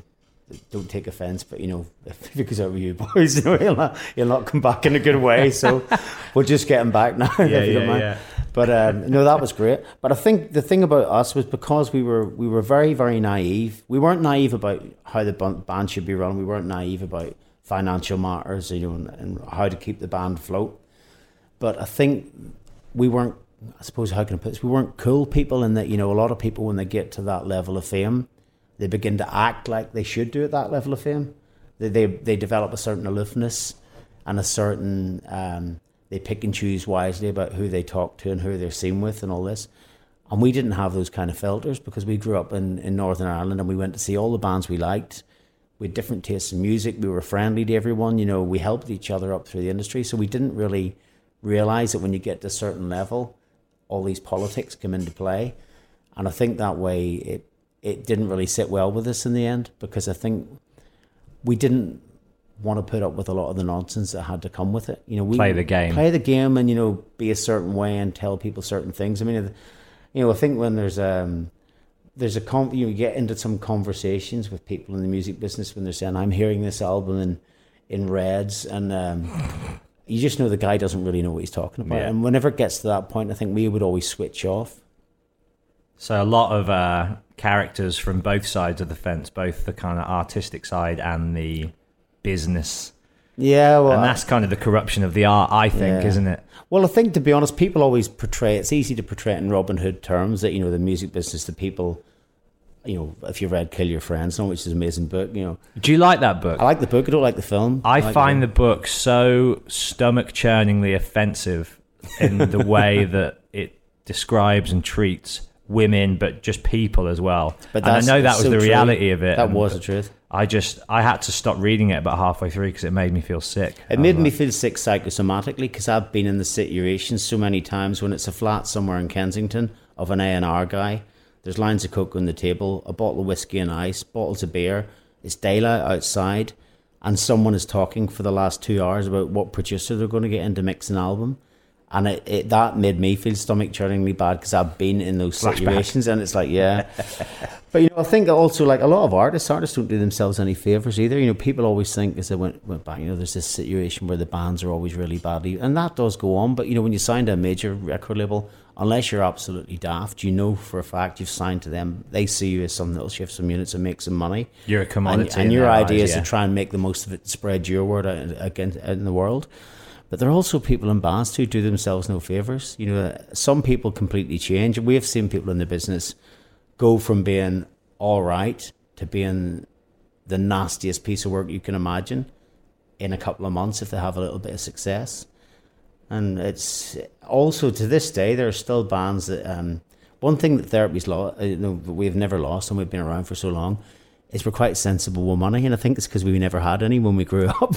don't take offence, but you know, <laughs> if it goes over you boys, <laughs> you know, he'll not, he'll not come back in a good way. So <laughs> we'll just get him back now. Yeah, yeah, yeah. But um, no, that was great. But I think the thing about us was because we were we were very very naive. We weren't naive about how the band should be run. We weren't naive about financial matters, you know, and, and how to keep the band afloat. But I think we weren't. I suppose how can I put this? We weren't cool people in that you know a lot of people when they get to that level of fame they begin to act like they should do at that level of fame. They they, they develop a certain aloofness and a certain um, they pick and choose wisely about who they talk to and who they're seen with and all this. And we didn't have those kind of filters because we grew up in, in Northern Ireland and we went to see all the bands we liked. We had different tastes in music. We were friendly to everyone. You know, we helped each other up through the industry. So we didn't really realize that when you get to a certain level, all these politics come into play. And I think that way it it didn't really sit well with us in the end because I think we didn't want to put up with a lot of the nonsense that had to come with it. You know, we play the game, play the game, and you know, be a certain way and tell people certain things. I mean, you know, I think when there's um there's a con- you, know, you get into some conversations with people in the music business when they're saying, "I'm hearing this album in in Reds," and um, you just know the guy doesn't really know what he's talking about. Yeah. And whenever it gets to that point, I think we would always switch off. So a lot of uh, characters from both sides of the fence, both the kind of artistic side and the business. Yeah, well, and that's kind of the corruption of the art, I think, yeah. isn't it? Well, I think to be honest, people always portray. It's easy to portray it in Robin Hood terms that you know the music business, the people. You know, if you read "Kill Your Friends," which is an amazing book, you know. Do you like that book? I like the book. I don't like the film. I, I like find the, the book so stomach churningly offensive in the <laughs> way that it describes and treats women, but just people as well. But and I know that was the reality true. of it. That was the truth. I just I had to stop reading it about halfway through because it made me feel sick. It made me feel sick psychosomatically because I've been in the situation so many times when it's a flat somewhere in Kensington of an A and R guy. There's lines of coke on the table, a bottle of whiskey and ice, bottles of beer. It's daylight outside, and someone is talking for the last two hours about what producer they're going to get into mix an album and it, it, that made me feel stomach churningly bad because I've been in those Flashback. situations, and it's like, yeah. <laughs> but you know, I think also like a lot of artists, artists don't do themselves any favors either. You know, people always think as they went went back, you know, there's this situation where the bands are always really badly, and that does go on. But you know, when you sign to a major record label, unless you're absolutely daft, you know for a fact you've signed to them. They see you as something that'll shift some units and make some money. You're a commodity, and, and your idea eyes, is yeah. to try and make the most of it, spread your word out, against in the world. But there are also people in bands who do themselves no favors. You know, some people completely change. We have seen people in the business go from being all right to being the nastiest piece of work you can imagine in a couple of months if they have a little bit of success. And it's also to this day there are still bands that um, one thing that therapy's lost, uh, you know, we've never lost and we've been around for so long is we're quite sensible with money, and I think it's because we never had any when we grew <laughs> up.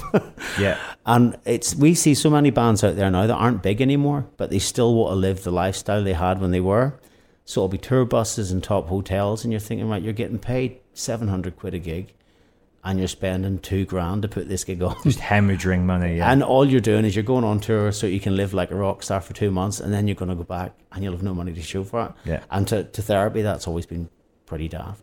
yeah, and it's we see so many bands out there now that aren't big anymore, but they still want to live the lifestyle they had when they were. So it'll be tour buses and top hotels, and you're thinking, right, you're getting paid seven hundred quid a gig, and you're spending two grand to put this gig on, just hemorrhaging money. Yeah. And all you're doing is you're going on tour so you can live like a rock star for two months, and then you're going to go back and you'll have no money to show for it. Yeah, and to, to therapy, that's always been pretty daft.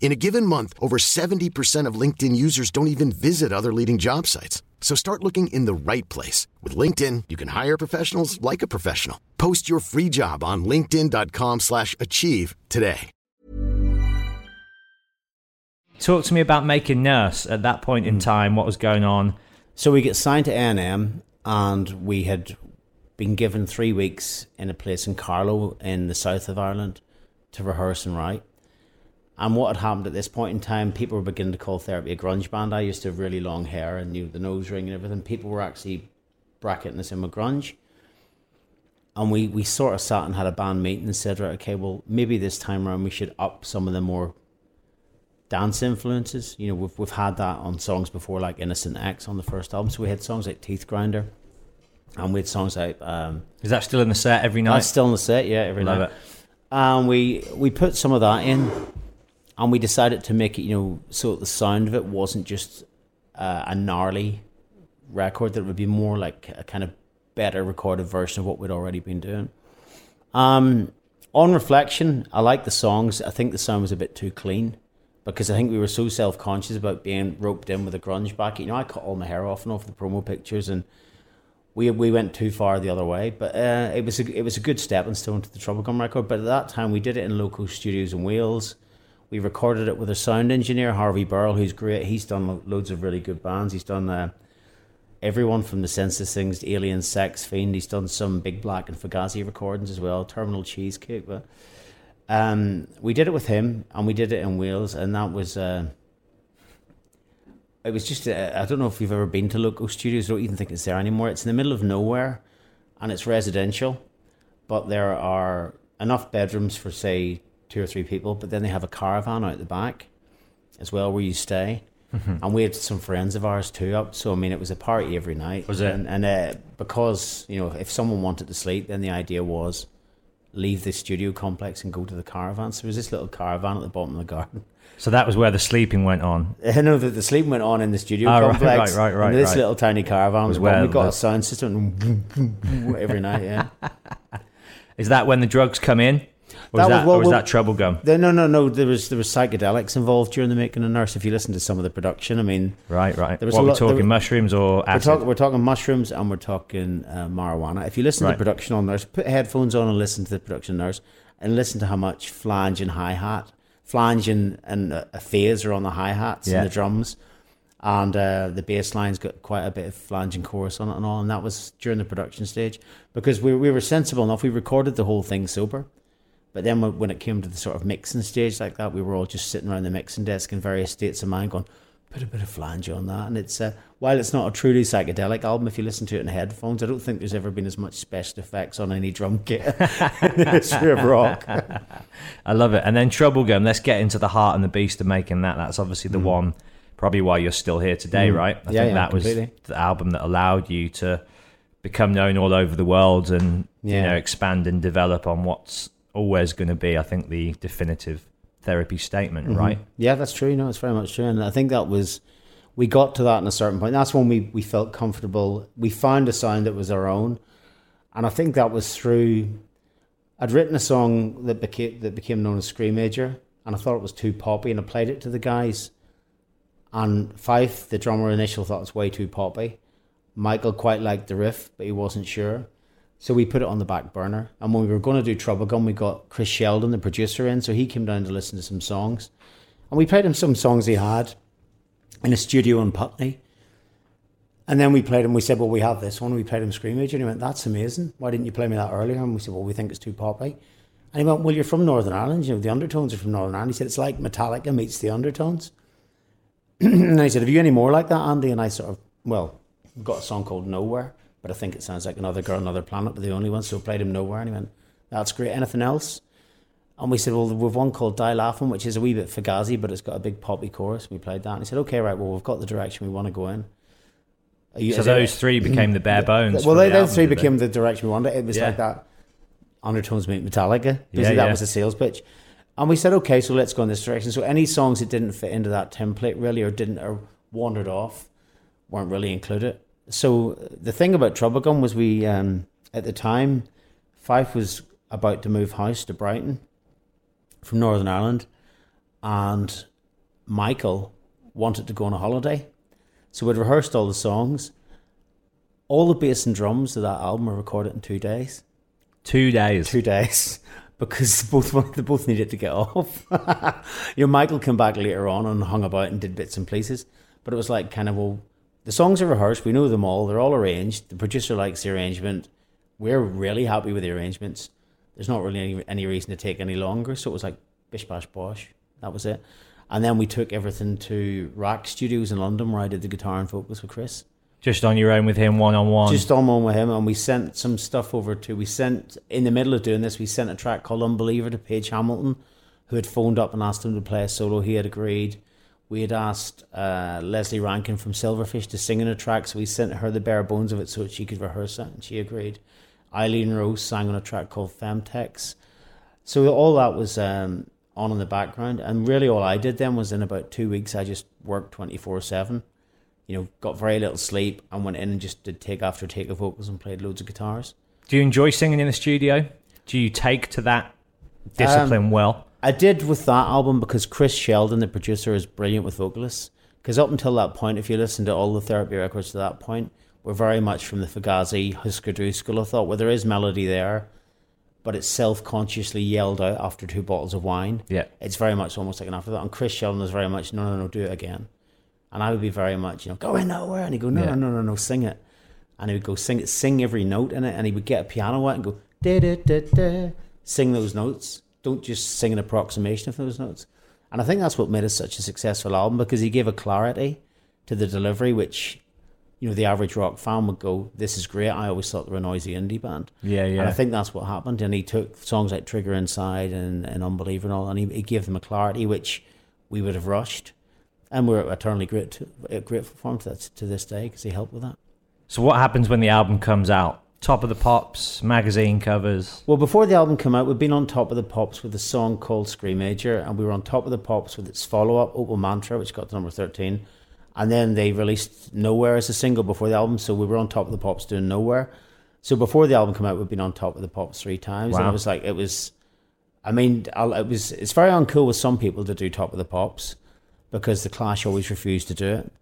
In a given month, over 70% of LinkedIn users don't even visit other leading job sites. So start looking in the right place. With LinkedIn, you can hire professionals like a professional. Post your free job on linkedin.com slash achieve today. Talk to me about making Nurse at that point in hmm. time. What was going on? So we get signed to A&M and we had been given three weeks in a place in Carlow in the south of Ireland to rehearse and write. And what had happened at this point in time, people were beginning to call therapy a grunge band. I used to have really long hair and knew the nose ring and everything. People were actually bracketing us in with grunge. And we, we sort of sat and had a band meeting and said, right, okay, well, maybe this time around we should up some of the more dance influences. You know, we've, we've had that on songs before, like Innocent X on the first album. So we had songs like Teeth Grinder. And we had songs like. Um, Is that still in the set every night? that's still in the set, yeah, every Love night. it. And we we put some of that in, and we decided to make it, you know, so the sound of it wasn't just uh, a gnarly record; that it would be more like a kind of better recorded version of what we'd already been doing. Um, on reflection, I like the songs. I think the sound was a bit too clean because I think we were so self conscious about being roped in with a grunge back. You know, I cut all my hair off and off the promo pictures and we we went too far the other way, but uh, it was a, it was a good stepping stone to the Troublegum record. But at that time, we did it in Loco studios in Wales. We recorded it with a sound engineer, Harvey Birrell, who's great. He's done loads of really good bands. He's done uh, everyone from the Senseless Things to Alien Sex Fiend. He's done some Big Black and Fugazi recordings as well, Terminal Cheesecake. But um, we did it with him, and we did it in Wales, and that was. Uh, it was just uh, I don't know if you've ever been to Loco studios. I don't even think it's there anymore. It's in the middle of nowhere, and it's residential, but there are enough bedrooms for say two or three people. But then they have a caravan out the back, as well, where you stay. And we had some friends of ours too up, so I mean it was a party every night. Was it? And, and uh, because you know if someone wanted to sleep, then the idea was leave the studio complex and go to the caravan. So there was this little caravan at the bottom of the garden. <laughs> So that was where the sleeping went on. <laughs> Know that the sleep went on in the studio Oh, complex. right, right, right, And this right. little tiny caravan was where we got the- a sound system <laughs> every night. Yeah. Is that when the drugs come in? Or That was- that, well, or well- that Troublegum? There- no, no, no. There was there was psychedelics involved during the making of Nurse. If you listen to some of the production, I mean, Right, right. There was what a are lot- talking? were- mushrooms or we're acid? talking we're talking mushrooms and we're talking uh, marijuana. If you listen Right. to the production on Nurse, put headphones on and listen to the production Nurse, and listen to how much flange and hi hat, flange and, and a a phase are on the hi hats Yeah. and the drums, and uh, the bass line's got quite a bit of flange and chorus on it and all. And that was during the production stage because we we were sensible enough. We recorded the whole thing sober. But then when- it came to the sort of mixing stage like that, we were all just sitting around the mixing desk in various states of mind going, put a bit of flange on that. And it's, uh, while it's not a truly psychedelic album, if you listen to it in headphones, I don't think there's ever been as much special effects on any drum kit <laughs> in the history of rock. <laughs> I love it. And then Troublegum, let's get into the heart and the beast of making that. That's obviously the one, probably why you're still here today, right? I Mm. Yeah, think yeah, that was the album that allowed you to become known all over the world and, you know, expand and develop on what's always going to be, I think, the definitive therapy statement, Mm-hmm. right? Yeah, that's true. No, it's very much true. And I think that was, we got to that in a certain point. That's when we, we felt comfortable. We found a sound that was our own. And I think that was through, I'd written a song that became, that became known as Screamager. And I thought it was too poppy. And I played it to the guys. And Fyfe, the drummer, initially thought it was way too poppy. Michael quite liked the riff, but he wasn't sure. So we put it on the back burner. And when we were going to do Troublegum, we got Chris Sheldon, the producer, in. So he came down to listen to some songs. And we played him some songs he had in a studio in Putney. And then we played him, we said, Well, we have this one. We played him Screamager. And he went, That's amazing. Why didn't you play me that earlier? And we said, Well, we think it's too poppy. And he went, Well, you're from Northern Ireland. You know, the undertones are from Northern Ireland. He said, It's like Metallica meets the undertones. <clears throat> and I said, Have you any more like that, Andy? And I sort of, Well, got a song called Nowhere, but I think it sounds like another girl, another planet, but the only one. So I played him Nowhere. And he went, That's great. Anything else? And we said, well, we've one called Die Laughing, which is a wee bit fugazi, but it's got a big poppy chorus. We played that. And he said, okay, right, well, we've got the direction we want to go in. You- So is it- those three became the bare bones. well, they, the those album, three they? became the direction we wanted. It was Yeah. like that undertones meet Metallica. Yeah, Basically, that yeah. was the sales pitch. And we said, okay, so let's go in this direction. So any songs that didn't fit into that template really or didn't or wandered off weren't really included. So the thing about Troublegum was we um, at the time, Fyfe was about to move house to Brighton from Northern Ireland, and Michael wanted to go on a holiday, so we'd rehearsed all the songs. All the bass and drums of that album were recorded in two days. Two days. Two days. <laughs> Because <laughs> both they both needed to get <laughs> off. you know, Michael came back later on and hung about and did bits and pieces. But it was like kind of well, the songs are rehearsed. We know them all. They're all arranged. The producer likes the arrangement. We're really happy with the arrangements. There's not really any, any reason to take any longer. So it was like bish bash bosh. That was it. And then we took everything to Rack Studios in London, where I did the guitar and vocals with Chris. Just on your own with him, one on one. Just on one with him, and we sent some stuff over to. We sent in the middle of doing this. We sent a track called "Unbeliever" to Page Hamilton, who had phoned up and asked him to play a solo. He had agreed. We had asked uh, Lesley Rankine from Silverfish to sing in a track, so we sent her the bare bones of it so that she could rehearse it, and she agreed. Eileen Rose sang on a track called Femtex. So all that was um, on in the background, and really all I did then was in about two weeks I just worked twenty four seven. You know, got very little sleep and went in and just did take after take of vocals and played loads of guitars. Do you enjoy singing in the studio? Do you take to that discipline Um, well? I did with that album because Chris Sheldon, the producer, is brilliant with vocalists. Because up until that point, if you listen to all the therapy records to that point, we're very much from the Fugazi, Husker Du school of thought, where there is melody there, but it's self consciously yelled out after two bottles of wine. Yeah. It's very much almost like an afterthought. And Chris Sheldon is very much, no, no, no, do it again. And I would be very much, you know, go in nowhere. And he'd go, no, Yeah. no, no, no, no, sing it. And he would go sing it, sing every note in it. And he would get a piano out and go, da, da, da, da, sing those notes. Don't just sing an approximation of those notes. And I think that's what made it such a successful album because he gave a clarity to the delivery, which, you know, the average rock fan would go, this is great. I always thought they were a noisy indie band. Yeah, yeah. And I think that's what happened. And he took songs like Trigger Inside and, and Unbeliever and all, and he, he gave them a clarity which we would have rushed. And we're eternally uh, grateful for him to, to this day because he helped with that. So what happens when the album comes out? Top of the pops, magazine covers. Well, before the album came out, we'd been on top of the pops with a song called Screamager, and we were on top of the pops with its follow up, Opal Mantra, which got to number 13. And then they released Nowhere as a single before the album, so we were on top of the pops doing Nowhere. So before the album came out, we'd been on top of the pops three times, and Wow. it was like, it was, I mean, it was, it's very uncool with some people to do top of the pops because the Clash always refused to do it.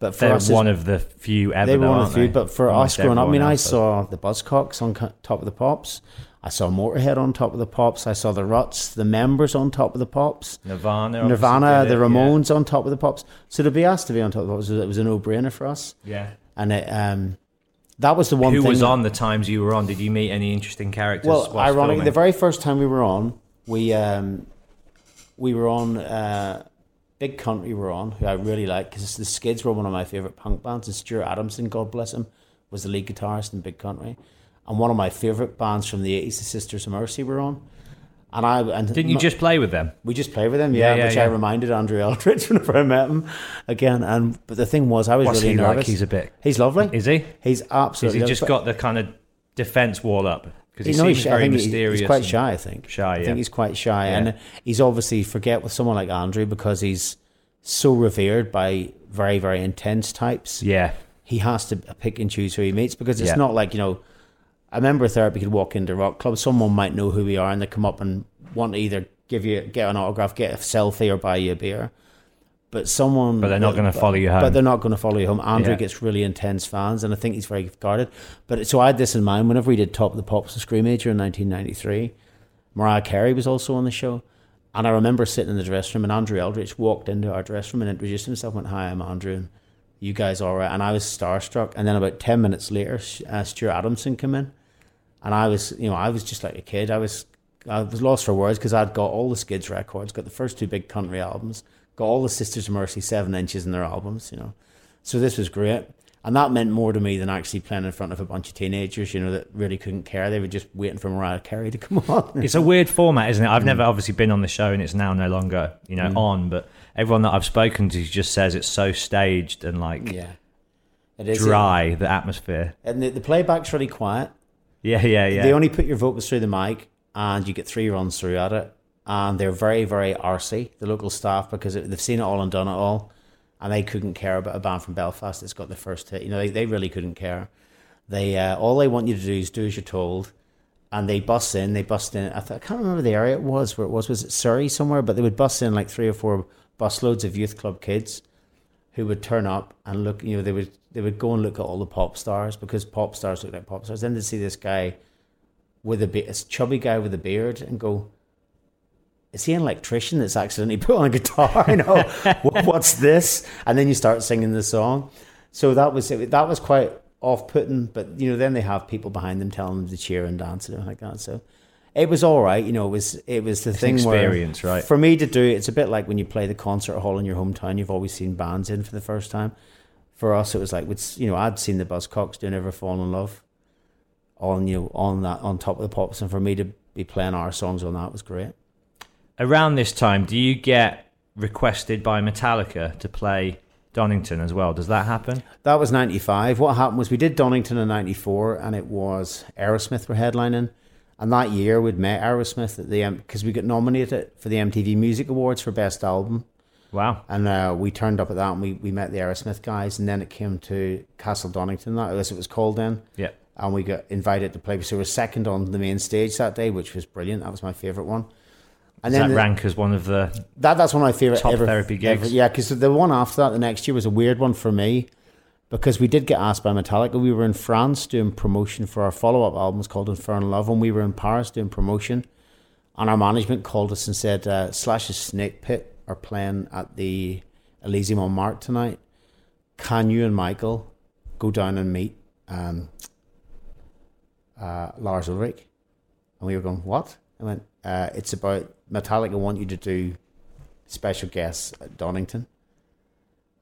But for They're us, one of the few ever. they were though, one of the few, but for Almost us growing up, I mean, I does. saw the Buzzcocks on top of the pops. I saw Motorhead on top of the pops. I saw the Ruts, the members on top of the pops. Nirvana. Nirvana, the it, yeah. Ramones on top of the pops. So to be asked to be on top of the pops, it was a no-brainer for us. Yeah. And it, um, that was the one Who was that- on the times you were on? Did you meet any interesting characters? well, ironically, filming? the very first time we were on, we um, we were on uh, Big Country. Were on who I really like because the Skids were one of my favorite punk bands, and Stuart Adamson, God bless him, was the lead guitarist in Big Country, and one of my favorite bands from the eighties, the Sisters of Mercy, were on. And I and Didn't you my- just play with them? we just played with them, yeah, Yeah, yeah, which yeah. I reminded Andrew Eldritch <laughs> whenever I met him again. And but the thing was, I was What's really he like? nervous. He's a bit- He's lovely. Is he? He's absolutely. he just got the kind of defense wall up? Because he seems very mysterious. He's quite shy, I think. Shy, yeah. I think he's quite shy, Yeah. and he's obviously forget with someone like Andrew because he's so revered by very, very intense types. Yeah. He has to pick and choose who he meets because it's Yeah. not like you know. A member of therapy could walk into a rock club. Someone might know who we are, and they come up and want to either give you get an autograph, get a selfie, or buy you a beer. But someone, But they're not gonna follow you home. But they're not going to follow you home. Andrew Yeah. gets really intense fans, and I think he's very guarded. But so I had this in mind whenever we did Top of the Pops and Screamager in 1993. Mariah Carey was also on the show, and I remember sitting in the dressing room, and Andrew Eldritch walked into our dressing room and introduced himself. Went, "Hi, I'm Andrew." And you guys all right? And I was starstruck. And then about ten minutes later, uh, Stuart Adamson came in, and I was, you know, I was just like a kid. I was, I was lost for words because I'd got all the Skids records, got the first two big country albums, all the Sisters of Mercy seven inches in their albums, you know. So this was great, and that meant more to me than actually playing in front of a bunch of teenagers, you know, that really couldn't care. They were just waiting for Mariah Carey to <laughs> come on. It's a weird format, isn't it? Mm. I've never obviously been on the show and it's now no longer, you know, on, but everyone that I've spoken to just says it's so staged and like yeah, it is dry, the atmosphere. and the, the playback's really quiet. Yeah, yeah, yeah. They only put your vocals through the mic, and you get three runs through at it. And they're very, very arsy, the local staff, because they've seen it all and done it all. and they couldn't care about a band from Belfast that's got the first hit. You know, they, they really couldn't care. They uh, all they want you to do is do as you're told, and they bust in. They bust in. I, I can't remember the area it was where it was. Was it Surrey somewhere? But they would bust in like three or four busloads of youth club kids who would turn up and look. You know, they would they would go and look at all the pop stars because pop stars look like pop stars. Then they'd see this guy with a, be- a chubby guy with a beard and go, is he an electrician that's accidentally <laughs> put on a guitar? You know, <laughs> what, what's this? And then you start singing the song. So that was it. That was quite off-putting. But you know, then they have people behind them telling them to cheer and dance and like that. So it was all right. You know, it was it was the It's thing an where experience, right? for me to do. It's a bit like when you play the concert hall in your hometown. You've always seen bands in for the first time. For us, it was like, you know, I'd seen the Buzzcocks do Never Fall in Love on you know on that on top of the pops, and for me to be playing our songs on that was great. Around this time, do you get requested by Metallica to play Donington as well? Does that happen? That was 95. What happened was we did Donington in 94 and it was Aerosmith were headlining. And that year we'd met Aerosmith at the because we got nominated for the MTV Music Awards for Best Album. Wow. And uh, we turned up at that and we, we met the Aerosmith guys. And then it came to Castle Donington, that as it was called then. Yeah. And we got invited to play. So we were second on the main stage that day, which was brilliant. That was my favourite one. And Does that the- rank as one of the that that's one of my favorite Top ever, therapy gigs. ever- yeah, because the one after that, the next year was a weird one for me because we did get asked by Metallica. We were in France doing promotion for our follow up albums called Infernal Love, and we were in Paris doing promotion. And our management called us and said, uh, Slash's Snake Pit are playing at the Elysée Montmartre tonight. Can you and Michael go down and meet um, uh, Lars Ulrich? And we were going, what? I went, uh, it's about Metallica want you to do special guests at Donington.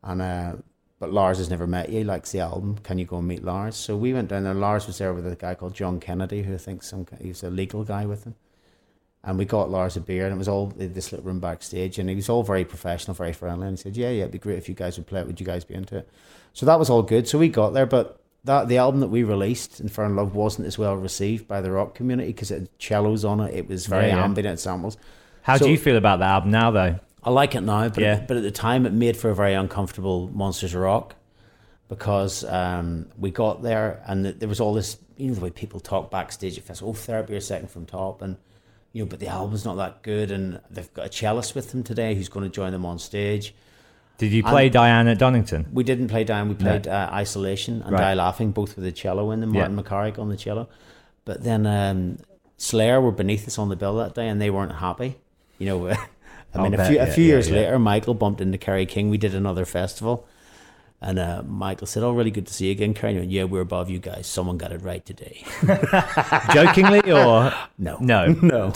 And uh, but Lars has never met you. Likes the album. Can you go and meet Lars? So we went down there. Lars was there with a guy called John Kennedy, who I think some he's a legal guy with him. And we got Lars a beer, and it was all this little room backstage, and he was all very professional, very friendly. And he said, "Yeah, yeah, it'd be great if you guys would play it. Would you guys be into it?" So that was all good. So we got there, but that the album that we released, Infernal Love, wasn't as well received by the rock community because it had cellos on it. It was very Yeah, yeah. ambient samples. How So- do you feel about the album now, though? I like it now, but Yeah. but at the time it made for a very uncomfortable Monsters of Rock because um, we got there and there was all this you know the way people talk backstage at festival. Oh, therapy are second from top, and you know, but the album's not that good, and they've got a cellist with them today who's going to join them on stage. Did you play Diane at Donington? We didn't play down. We played uh, Isolation and Right. Die Laughing, both with the cello in them. Yeah. Martin McCarrick on the cello. But then um, Slayer were beneath us on the bill that day, and they weren't happy. You know, <laughs> I I'll mean, a few, yeah, a few yeah, years yeah. later, Michael bumped into Kerry King. We did another festival. And uh, Michael said, "Oh, really good to see you again, Kerry." And went, yeah, we're above you guys. Someone got it right today. <laughs> Jokingly or <laughs> No, no? no.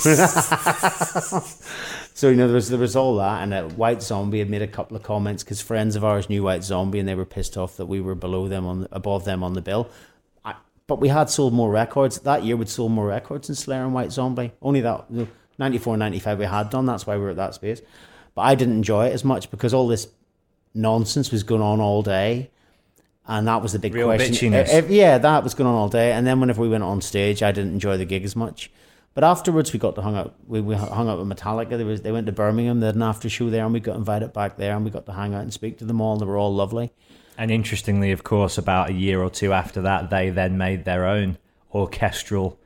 So you know there was there was all that, and uh, White Zombie had made a couple of comments because friends of ours knew White Zombie, and they were pissed off that we were below them on above them on the bill. I, but we had sold more records that year. We'd sold more records than Slayer and White Zombie. Only that you know, 94, 95 we had done. That's why we were at that space. But I didn't enjoy it as much because all this nonsense was going on all day. And that was the big Real question. bitchiness. Yeah, that was going on all day. And then whenever we went on stage, I didn't enjoy the gig as much. But afterwards, we got to hang out. We, we hung out with Metallica. They was they went to Birmingham. They had an after show there, and we got invited back there, and we got to hang out and speak to them all. They were all lovely. And interestingly, of course, about a year or two after that, they then made their own orchestral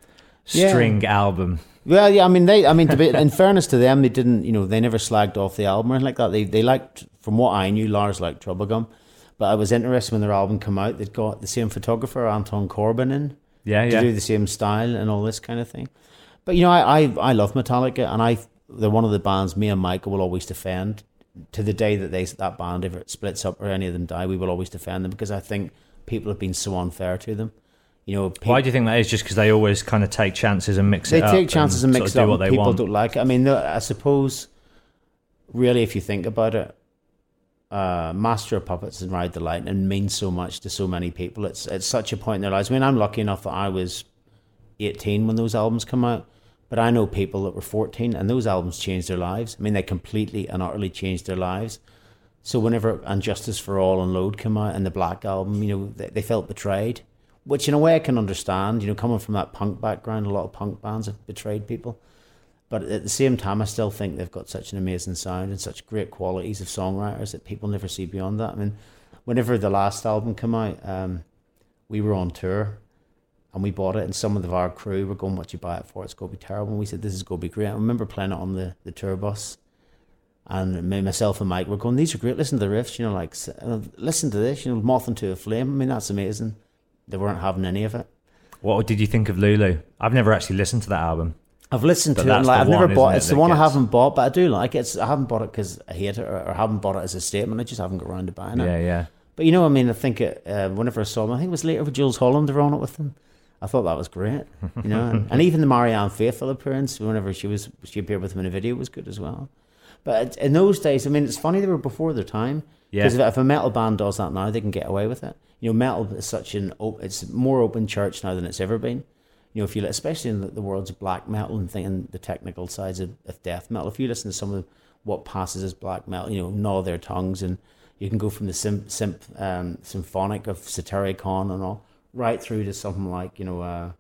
Yeah. string album. Well, yeah, I mean, they. I mean, to be, in fairness to them, they didn't. You know, they never slagged off the album or anything like that. They they liked, from what I knew, Lars liked Troublegum. But I was interested when their album came out. They'd got the same photographer, Anton Corbijn, in. Yeah, to yeah. do the same style and all this kind of thing. But you know, I I, I love Metallica, and I they're one of the bands me and Michael will always defend to the day that they that band if it splits up or any of them die. We will always defend them because I think people have been so unfair to them. You know, Why do you think that is? Just because they always kind of take chances and mix they it. They take chances and, sort mix of it up. what people want. don't like it. I mean, I suppose, really, if you think about it, uh, Master of Puppets and Ride the Lightning means so much to so many people. It's it's such a point in their lives. I mean, I'm lucky enough that I was 18 when those albums come out, but I know people that were 14 and those albums changed their lives. I mean, they completely and utterly changed their lives. So whenever and Justice for All and Load come out and the Black album, you know, they, they felt betrayed, which in a way I can understand. You know, coming from that punk background, a lot of punk bands have betrayed people. But at the same time, I still think they've got such an amazing sound and such great qualities of songwriters that people never see beyond that. I mean, whenever the last album came out, um, we were on tour and we bought it, and some of our crew were going, "What you buy it for? It's going to be terrible." And we said, "This is going to be great." I remember playing it on the, the tour bus, and me, myself and Mike were going, "These are great. Listen to the riffs, you know, like uh, listen to this, you know, moth into a flame. I mean, that's amazing." They weren't having any of it. What did you think of Lulu? I've never actually listened to that album. I've listened But to it. and, Like, I've never bought. it, It's the one I haven't bought, but I do like it. It's, I haven't bought it because I hate it, or, or haven't bought it as a statement. I just haven't got around to buying it. Yeah, yeah. But you know, I mean, I think it, uh, whenever I saw them, I think it was later with Jools Holland, they were on it with them. I thought that was great, you know, and, and even the Marianne Faithfull appearance, whenever she was she appeared with them in a video, was good as well. But in those days, I mean, it's funny they were before their time. Yeah. Because if, if a metal band does that now, they can get away with it. You know, metal is such an op- it's more open church now than it's ever been. You know, if you especially in the, the world's of black metal and thinking the technical sides of, of death metal, if you listen to some of what passes as black metal, you know, gnaw their tongues, and you can go from the simp, simp um, symphonic of Satiricon and all right through to something like you know, uh,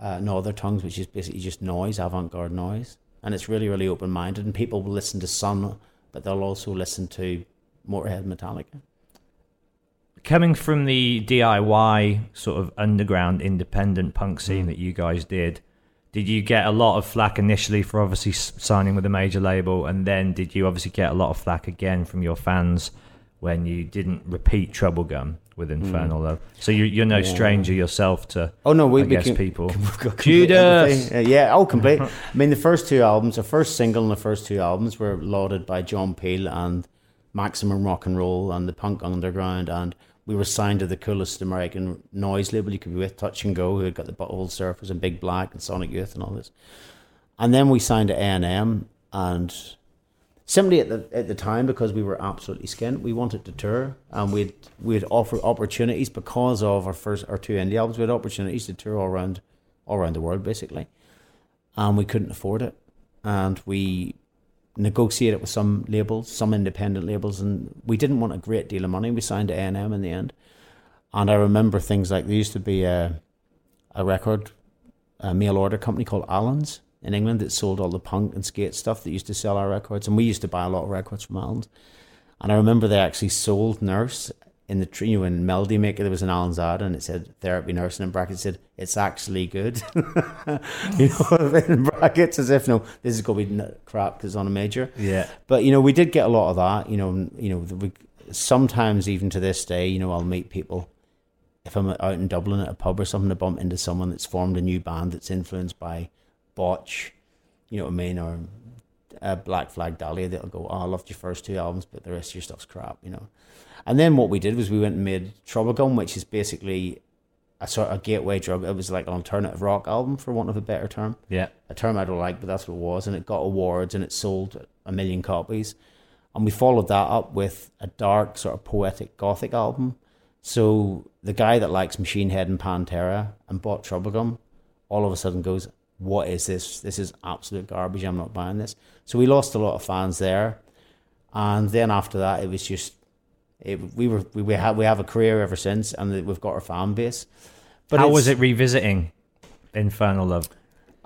uh, tongues, which is basically just noise, avant-garde noise, and it's really really open-minded, and people will listen to Sun, but they'll also listen to Motorhead, Metallica. Coming from the DIY sort of underground independent punk scene that you guys did, did you get a lot of flack initially for obviously signing with a major label, and then did you obviously get a lot of flack again from your fans when you didn't repeat Troublegum with Infernal Love? So you, you're no stranger yourself to, Oh no, we, I we guess people. <laughs> we've got complete Judas. Uh, yeah, oh, complete. <laughs> I mean, the first two albums, the first single and the first two albums were lauded by John Peel and Maximum Rock and Roll and the Punk Underground, and we were signed to the coolest American noise label you could be with, Touch and Go, who had got the Butthole Surfers and Big Black and Sonic Youth and all this. And then we signed to A and M, and simply at the at the time because we were absolutely skint, we wanted to tour, and we'd we'd offer opportunities because of our first our two indie albums. We had opportunities to tour all around all around the world basically, and we couldn't afford it, and we negotiated with some labels, some independent labels, and we didn't want a great deal of money. We signed to A and M in the end, and I remember things like there used to be a a record a mail order company called Allen's in England that sold all the punk and skate stuff that used to sell our records, and we used to buy a lot of records from Ireland. And I remember they actually sold Nurse in the tree in Melody Maker. There was an Allen's ad, and it said therapy nurse, and in brackets said it's actually good. <laughs> you know, in brackets as if no, this is going to be crap because it's on a major. Yeah. But you know, we did get a lot of that. You know, you know, we, sometimes even to this day, you know, I'll meet people if I'm out in Dublin at a pub or something to bump into someone that's formed a new band that's influenced by Botch, you know what I mean, or uh, Black Flag Dahlia, they'll go, "Oh, I loved your first two albums, but the rest of your stuff's crap," you know. And then what we did was we went and made Troublegum, which is basically a sort of gateway drug. It was like an alternative rock album, for want of a better term Yeah. a term I don't like, but that's what it was, and it got awards and it sold a million copies. And we followed that up with a dark, sort of poetic gothic album. So the guy that likes Machine Head and Pantera and bought Troublegum, all of a sudden goes, "What is this? This is absolute garbage. I'm not buying this." So we lost a lot of fans there, and then after that, it was just, it, we were we, we have we have a career ever since, and we've got our fan base. But How was it revisiting Infernal Love?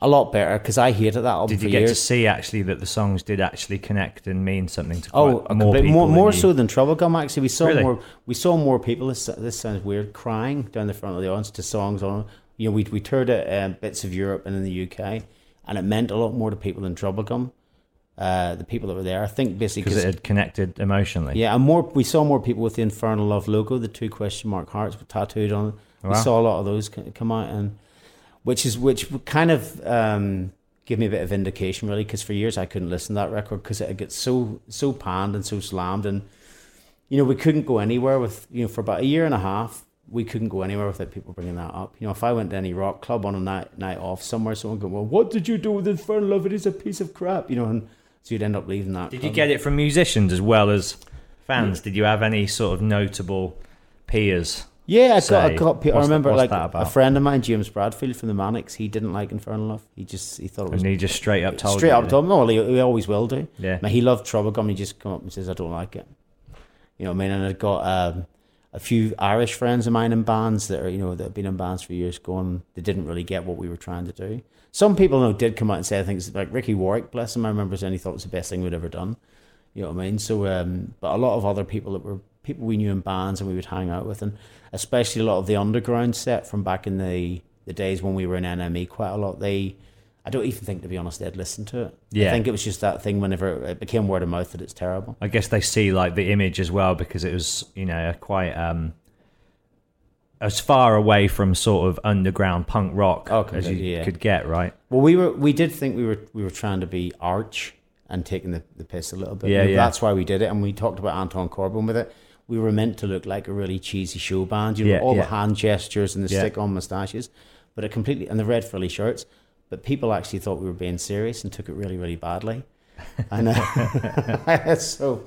A lot better because I hated that album Did you get years. to see actually that the songs did actually connect and mean something to Oh, more people more, than more you? so than Troublegum. Actually, we saw Really? more. We saw more people. This this sounds weird. Crying down the front of the audience to songs on. You know, we we toured at um, bits of Europe and in the UK, and it meant a lot more to people than Troublegum. Uh, the people that were there, I think, basically because it had connected emotionally. yeah, and more. We saw more people with the Infernal Love logo, the two question mark hearts were tattooed on. it. We saw a lot of those come out, and which is which kind of um, give me a bit of indication, really, because for years I couldn't listen to that record because it gets so so panned and so slammed, and you know we couldn't go anywhere with you know for about a year and a half. We couldn't go anywhere without people bringing that up. You know, if I went to any rock club on a night night off somewhere, someone would go, "Well, what did you do with Infernal Love? It is a piece of crap." You know, and so you'd end up leaving that. Did you get it from musicians as well as fans? Did you have any sort of notable peers? Yeah, I got, I got. I remember like a friend of mine, James Bradfield from the Manics. He didn't like Infernal Love. He just he thought it was And he just straight up told straight you, up told me. Well, he, he always will do. Yeah. Man, he loved Troublegum. He just come up and says, "I don't like it." You know what I mean? And I got um, a few Irish friends of mine in bands that are you know that have been in bands for years, going they didn't really get what we were trying to do. Some people though did come out and say things like Ricky Warwick, bless him, I remember saying he thought it was the best thing we'd ever done. You know what I mean? So, um, but a lot of other people that were people we knew in bands and we would hang out with, and especially a lot of the underground set from back in the the days when we were in NME quite a lot. They, I don't even think to be honest, they'd listen to it. Yeah. I think it was just that thing whenever it became word of mouth that it's terrible. I guess they see like the image as well because it was, you know, quite um as far away from sort of underground punk rock Oh, as you yeah. could get, right? Well, we were we did think we were we were trying to be arch and taking the, the piss a little bit. Yeah, yeah. That's why we did it, and we talked about Anton Corbijn with it. We were meant to look like a really cheesy show band, you know, Yeah, all yeah. the hand gestures and the stick-on mustaches, but it completely and the red frilly shirts. But people actually thought we were being serious and took it really, really badly. <laughs> And uh, <laughs> so,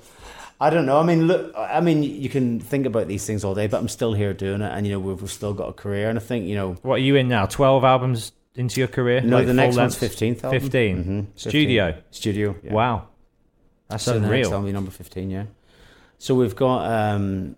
I don't know. I mean, look. I mean, you can think about these things all day, but I'm still here doing it, and you know, we've, we've still got a career. And I think, you know, What are you in now? 12 albums into your career? no, Like the next full one's 15th album. 15. Mhm, Studio. 15. Studio. yeah. Wow. That's So the unreal. album will be number 15, yeah. So we've got, um,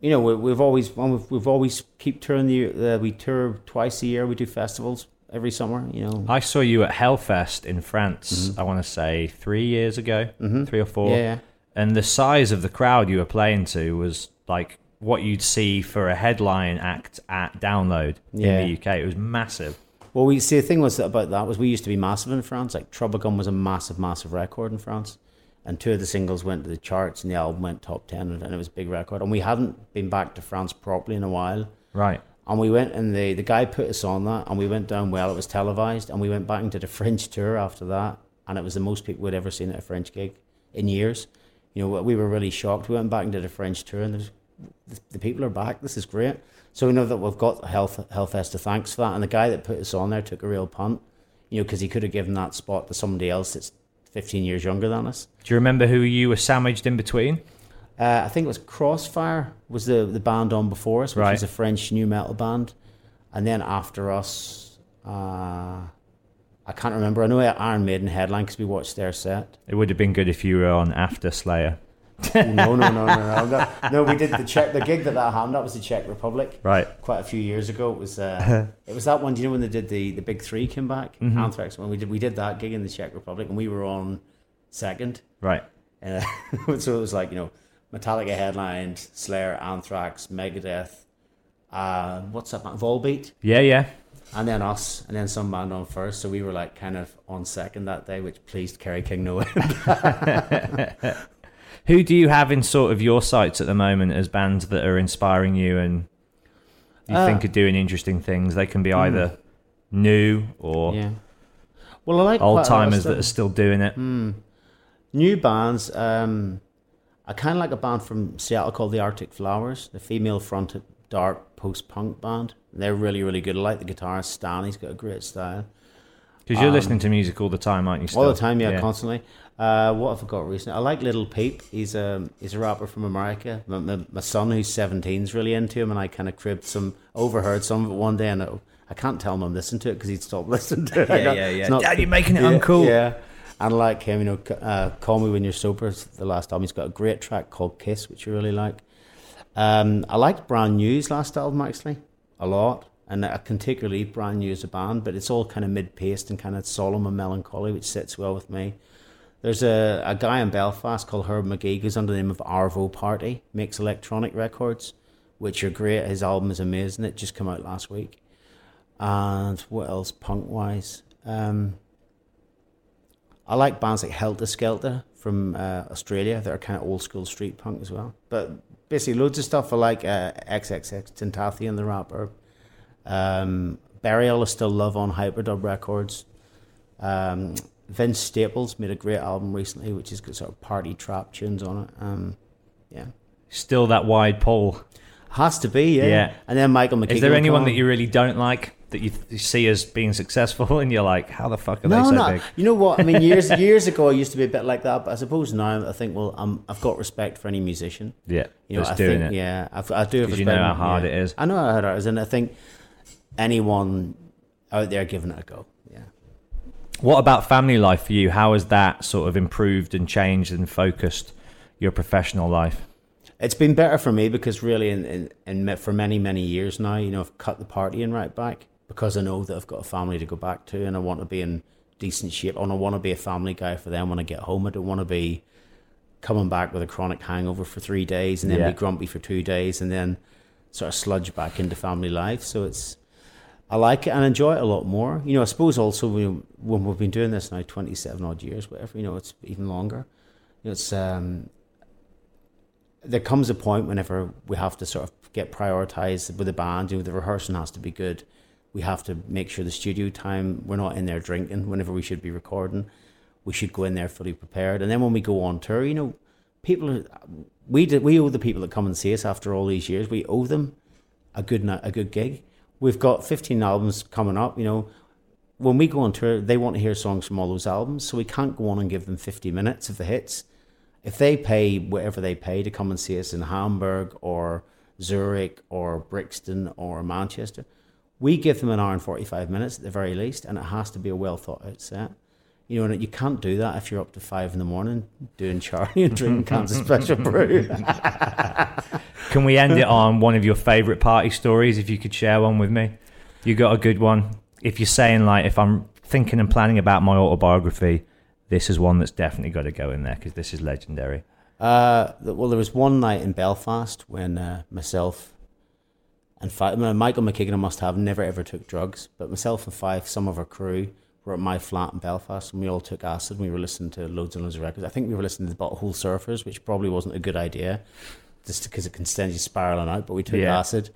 you know, we, we've always, we've, we've always keep touring the, uh, we tour twice a year. We do festivals every summer, you know. I saw you at Hellfest in France, I want to say three years ago, three or four. Mm-hmm. Yeah. And the size of the crowd you were playing to was like what you'd see for a headline act at Download Yeah. in the UK. It was massive. Well, we see the thing was about that was we used to be massive in France. Like Troublegum was a massive, massive record in France, and two of the singles went to the charts, and the album went top ten, and it was a big record. And we hadn't been back to France properly in a while. Right. And we went, and the the guy put us on that, and we went down well. It was televised, and we went back and did a French tour after that, and it was the most people we'd ever seen at a French gig in years. You know, we were really shocked. We went back and did a French tour, and there's, the, people are back. This is great. So we know that we've got Health Hellfest to thanks for that, and the guy that put us on there took a real punt. You know, because he could have given that spot to somebody else that's 15 years younger than us. Do you remember who you were sandwiched in between? Uh, I think it was Crossfire was the the band on before us, which Right. was a French new metal band, and then after us, uh, I can't remember. I know Iron Maiden headline because we watched their set. It would have been good if you were on After Slayer. no, no, no, no, no, <laughs> no. No, we did the Czech. The gig that that happened. That was the Czech Republic. Right. Quite a few years ago. It was. Uh, <laughs> it was that one. Do you know when they did the the big three came back? Mm-hmm. Anthrax. When we did we did that gig in the Czech Republic, and we were on second. Right. Uh, <laughs> so it was like, you know, Metallica headlined, Slayer, Anthrax, Megadeth, uh, what's that band? Volbeat, Yeah, yeah. and then us, and then some band on first. So we were like kind of on second that day, which pleased Kerry King no end. <laughs> Who do you have in sort of your sights at the moment as bands that are inspiring you and you Uh, think are doing interesting things? They can be either new or yeah. Well, I like old quite a lot of timers that are still doing it. New bands. Um, I kind of like a band from Seattle called the Arctic Flowers, the female-fronted dark post-punk band. They're really, really good. I like the guitarist Stan. He's got a great style. Because you're listening to music all the time, aren't you? Still? Um, All the time, yeah, constantly. Uh, what have I got recently? I like Lil Peep. He's a he's a rapper from America. My, my, my son, who's 17, is really into him, and I kind of cribbed some, overheard some of it one day, and I, I can't tell him I'm listening to it because he'd stop <laughs> listening to it. Yeah, got- yeah, yeah. not- Dad, you're making it yeah, uncool. Yeah, and like him, you know, uh, Come Over When You're Sober. is The last album, he's got a great track called Kiss, which I really like. Um, I liked Brand New's last album actually a lot, and I can take or leave Brand New as a band, but it's all kind of mid-paced and kind of solemn and melancholy, which sits well with me. There's a, a guy in Belfast called Herb McGee who's under the name of Arvo Party, makes electronic records, which are great. His album is amazing. It just came out last week. And what else, punk wise? Um, I like bands like Helter Skelter from uh, Australia that are kind of old school street punk as well. But basically, loads of stuff. I like uh, XXXTentacion, the rapper. Um, Burial is still love on Hyperdub Records. Um, Vince Staples made a great album recently, which has got sort of party trap tunes on it. Um, yeah, Still that wide pole. has to be. Yeah. Yeah. And then Michael McKeegan. Is there anyone that you really don't like that you, you see as being successful <laughs> and you're like, how the fuck are No, they so no. big? You know what? I mean, years <laughs> years ago, I used to be a bit like that, but I suppose now I think, well, I'm, I've got respect for any musician. Yeah, You know, I doing think, it. Yeah, I've, I do have 'Cause you know how hard yeah. it is. I know how hard it is, and I think anyone out there giving it a go. Yeah. What about family life for you? How has that sort of improved and changed and focused your professional life? it's been better for me because really, in, in, in for many many years now, you know, I've cut the partying right back because I know that I've got a family to go back to, and I want to be in decent shape. And I want to be a family guy for them when I get home. I don't want to be coming back with a chronic hangover for three days and then Yeah. be grumpy for two days and then sort of sludge back into family life. So it's I like it and enjoy it a lot more. You know, I suppose also when, when we've been doing this now twenty seven odd years, whatever, you know, it's even longer. It's um there comes a point whenever we have to sort of get prioritized with the band, you know, the rehearsing has to be good. We have to make sure the studio time we're not in there drinking whenever we should be recording. We should go in there fully prepared. And then when we go on tour, you know, people we did, we owe the people that come and see us after all these years. We owe them a good a good gig. We've got 15 albums coming up, you know. When we go on tour, they want to hear songs from all those albums, so we can't go on and give them 50 minutes of the hits if they pay whatever they pay to come and see us in Hamburg or Zurich or Brixton or Manchester, we give them an hour and 45 minutes at the very least, and it has to be a well thought out set. You know, and you can't do that if you're up to five in the morning doing Charlie and drinking cans of special brew. <laughs> Can we end it on one of your favourite party stories? If you could share one with me, you got a good one. If you're saying like, if I'm thinking and planning about my autobiography, this is one that's definitely got to go in there because this is legendary. Uh, well, there was one night in Belfast when uh, myself and Fyfe, Michael McKeegan, I must have, never ever took drugs, but myself and Fyfe, some of our crew, were at my flat in Belfast and we all took acid and we were listening to loads and loads of records. I think we were listening to the Butthole Surfers, which probably wasn't a good idea just because it can send you spiraling out, but we took Yeah. acid.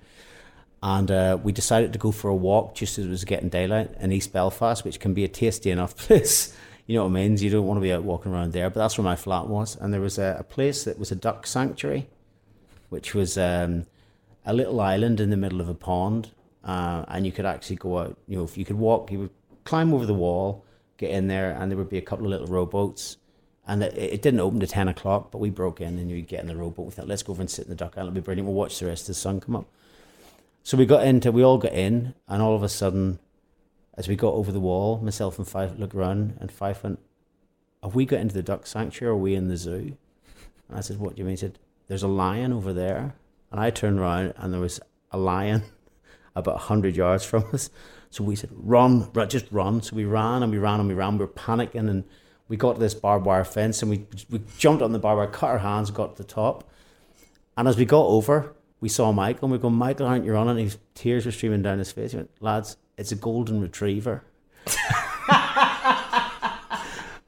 And uh, we decided to go for a walk just as it was getting daylight in East Belfast, which can be a tasty enough <laughs> place. You know what I mean? You don't want to be out walking around there, but that's where my flat was. And there was a, a place that was a duck sanctuary, which was um, a little island in the middle of a pond. Uh, and you could actually go out, you know, if you could walk, you would climb over the wall, get in there, and there would be a couple of little rowboats. And it, it didn't open to 10 o'clock, but we broke in and you'd get in the rowboat. We thought, let's go over and sit in the duck island. It'll be brilliant. We'll watch the rest of the sun come up. So we got into, we all got in, and all of a sudden, as we got over the wall, myself and Fyfe looked around, and Fyfe went, Have we got into the duck sanctuary or are we in the zoo? And I said, What do you mean? He said, There's a lion over there. And I turned around, and there was a lion <laughs> about 100 yards from us. So we said, Run, run just run. So we ran and we ran and we ran. We were panicking, and we got to this barbed wire fence, and we, we jumped on the barbed wire, cut our hands, got to the top. And as we got over, we saw Michael and we go, Michael, aren't you running? And his tears were streaming down his face. He went, lads, it's a golden retriever. <laughs>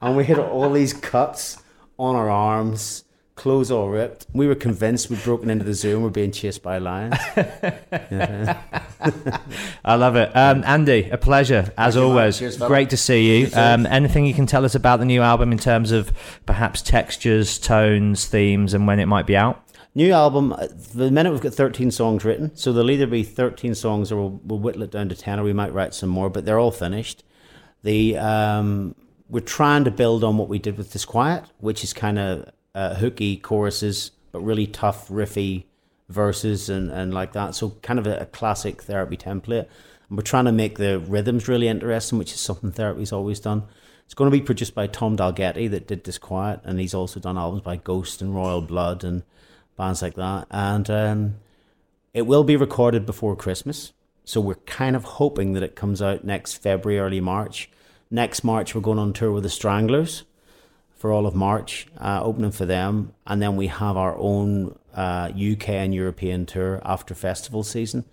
and we had all these cuts on our arms, clothes all ripped. We were convinced we'd broken into the zoo and we're being chased by lions. <laughs> I love it. Um, Andy, a pleasure as man. always. Cheers. Great to see you. Um, anything you can tell us about the new album in terms of perhaps textures, tones, themes, and when it might be out? New album, uh, the minute we've got 13 songs written, so there'll either be 13 songs or we'll, we'll whittle it down to 10 or we might write some more, but they're all finished. The um, We're trying to build on what we did with Disquiet, which is kind of uh, hooky choruses, but really tough, riffy verses and, and like that. So kind of a, a classic therapy template. And we're trying to make the rhythms really interesting, which is something therapy's always done. It's going to be produced by Tom Dalgetty that did Disquiet, and he's also done albums by Ghost and Royal Blood and bands like that. And um, it will be recorded before Christmas. So we're kind of hoping that it comes out next February, early March. Next March, we're going on tour with the Stranglers for all of March, uh, opening for them. And then we have our own uh, UK and European tour after festival season.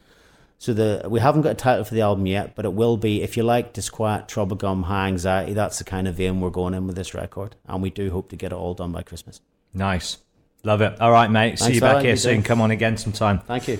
So the we haven't got a title for the album yet, but it will be if you like Disquiet, Troublegum, High Anxiety. That's the kind of vein we're going in with this record, and we do hope to get it all done by Christmas. Nice. Love it. All right, mate. See you back here You soon. too. Come on again sometime. Thank you.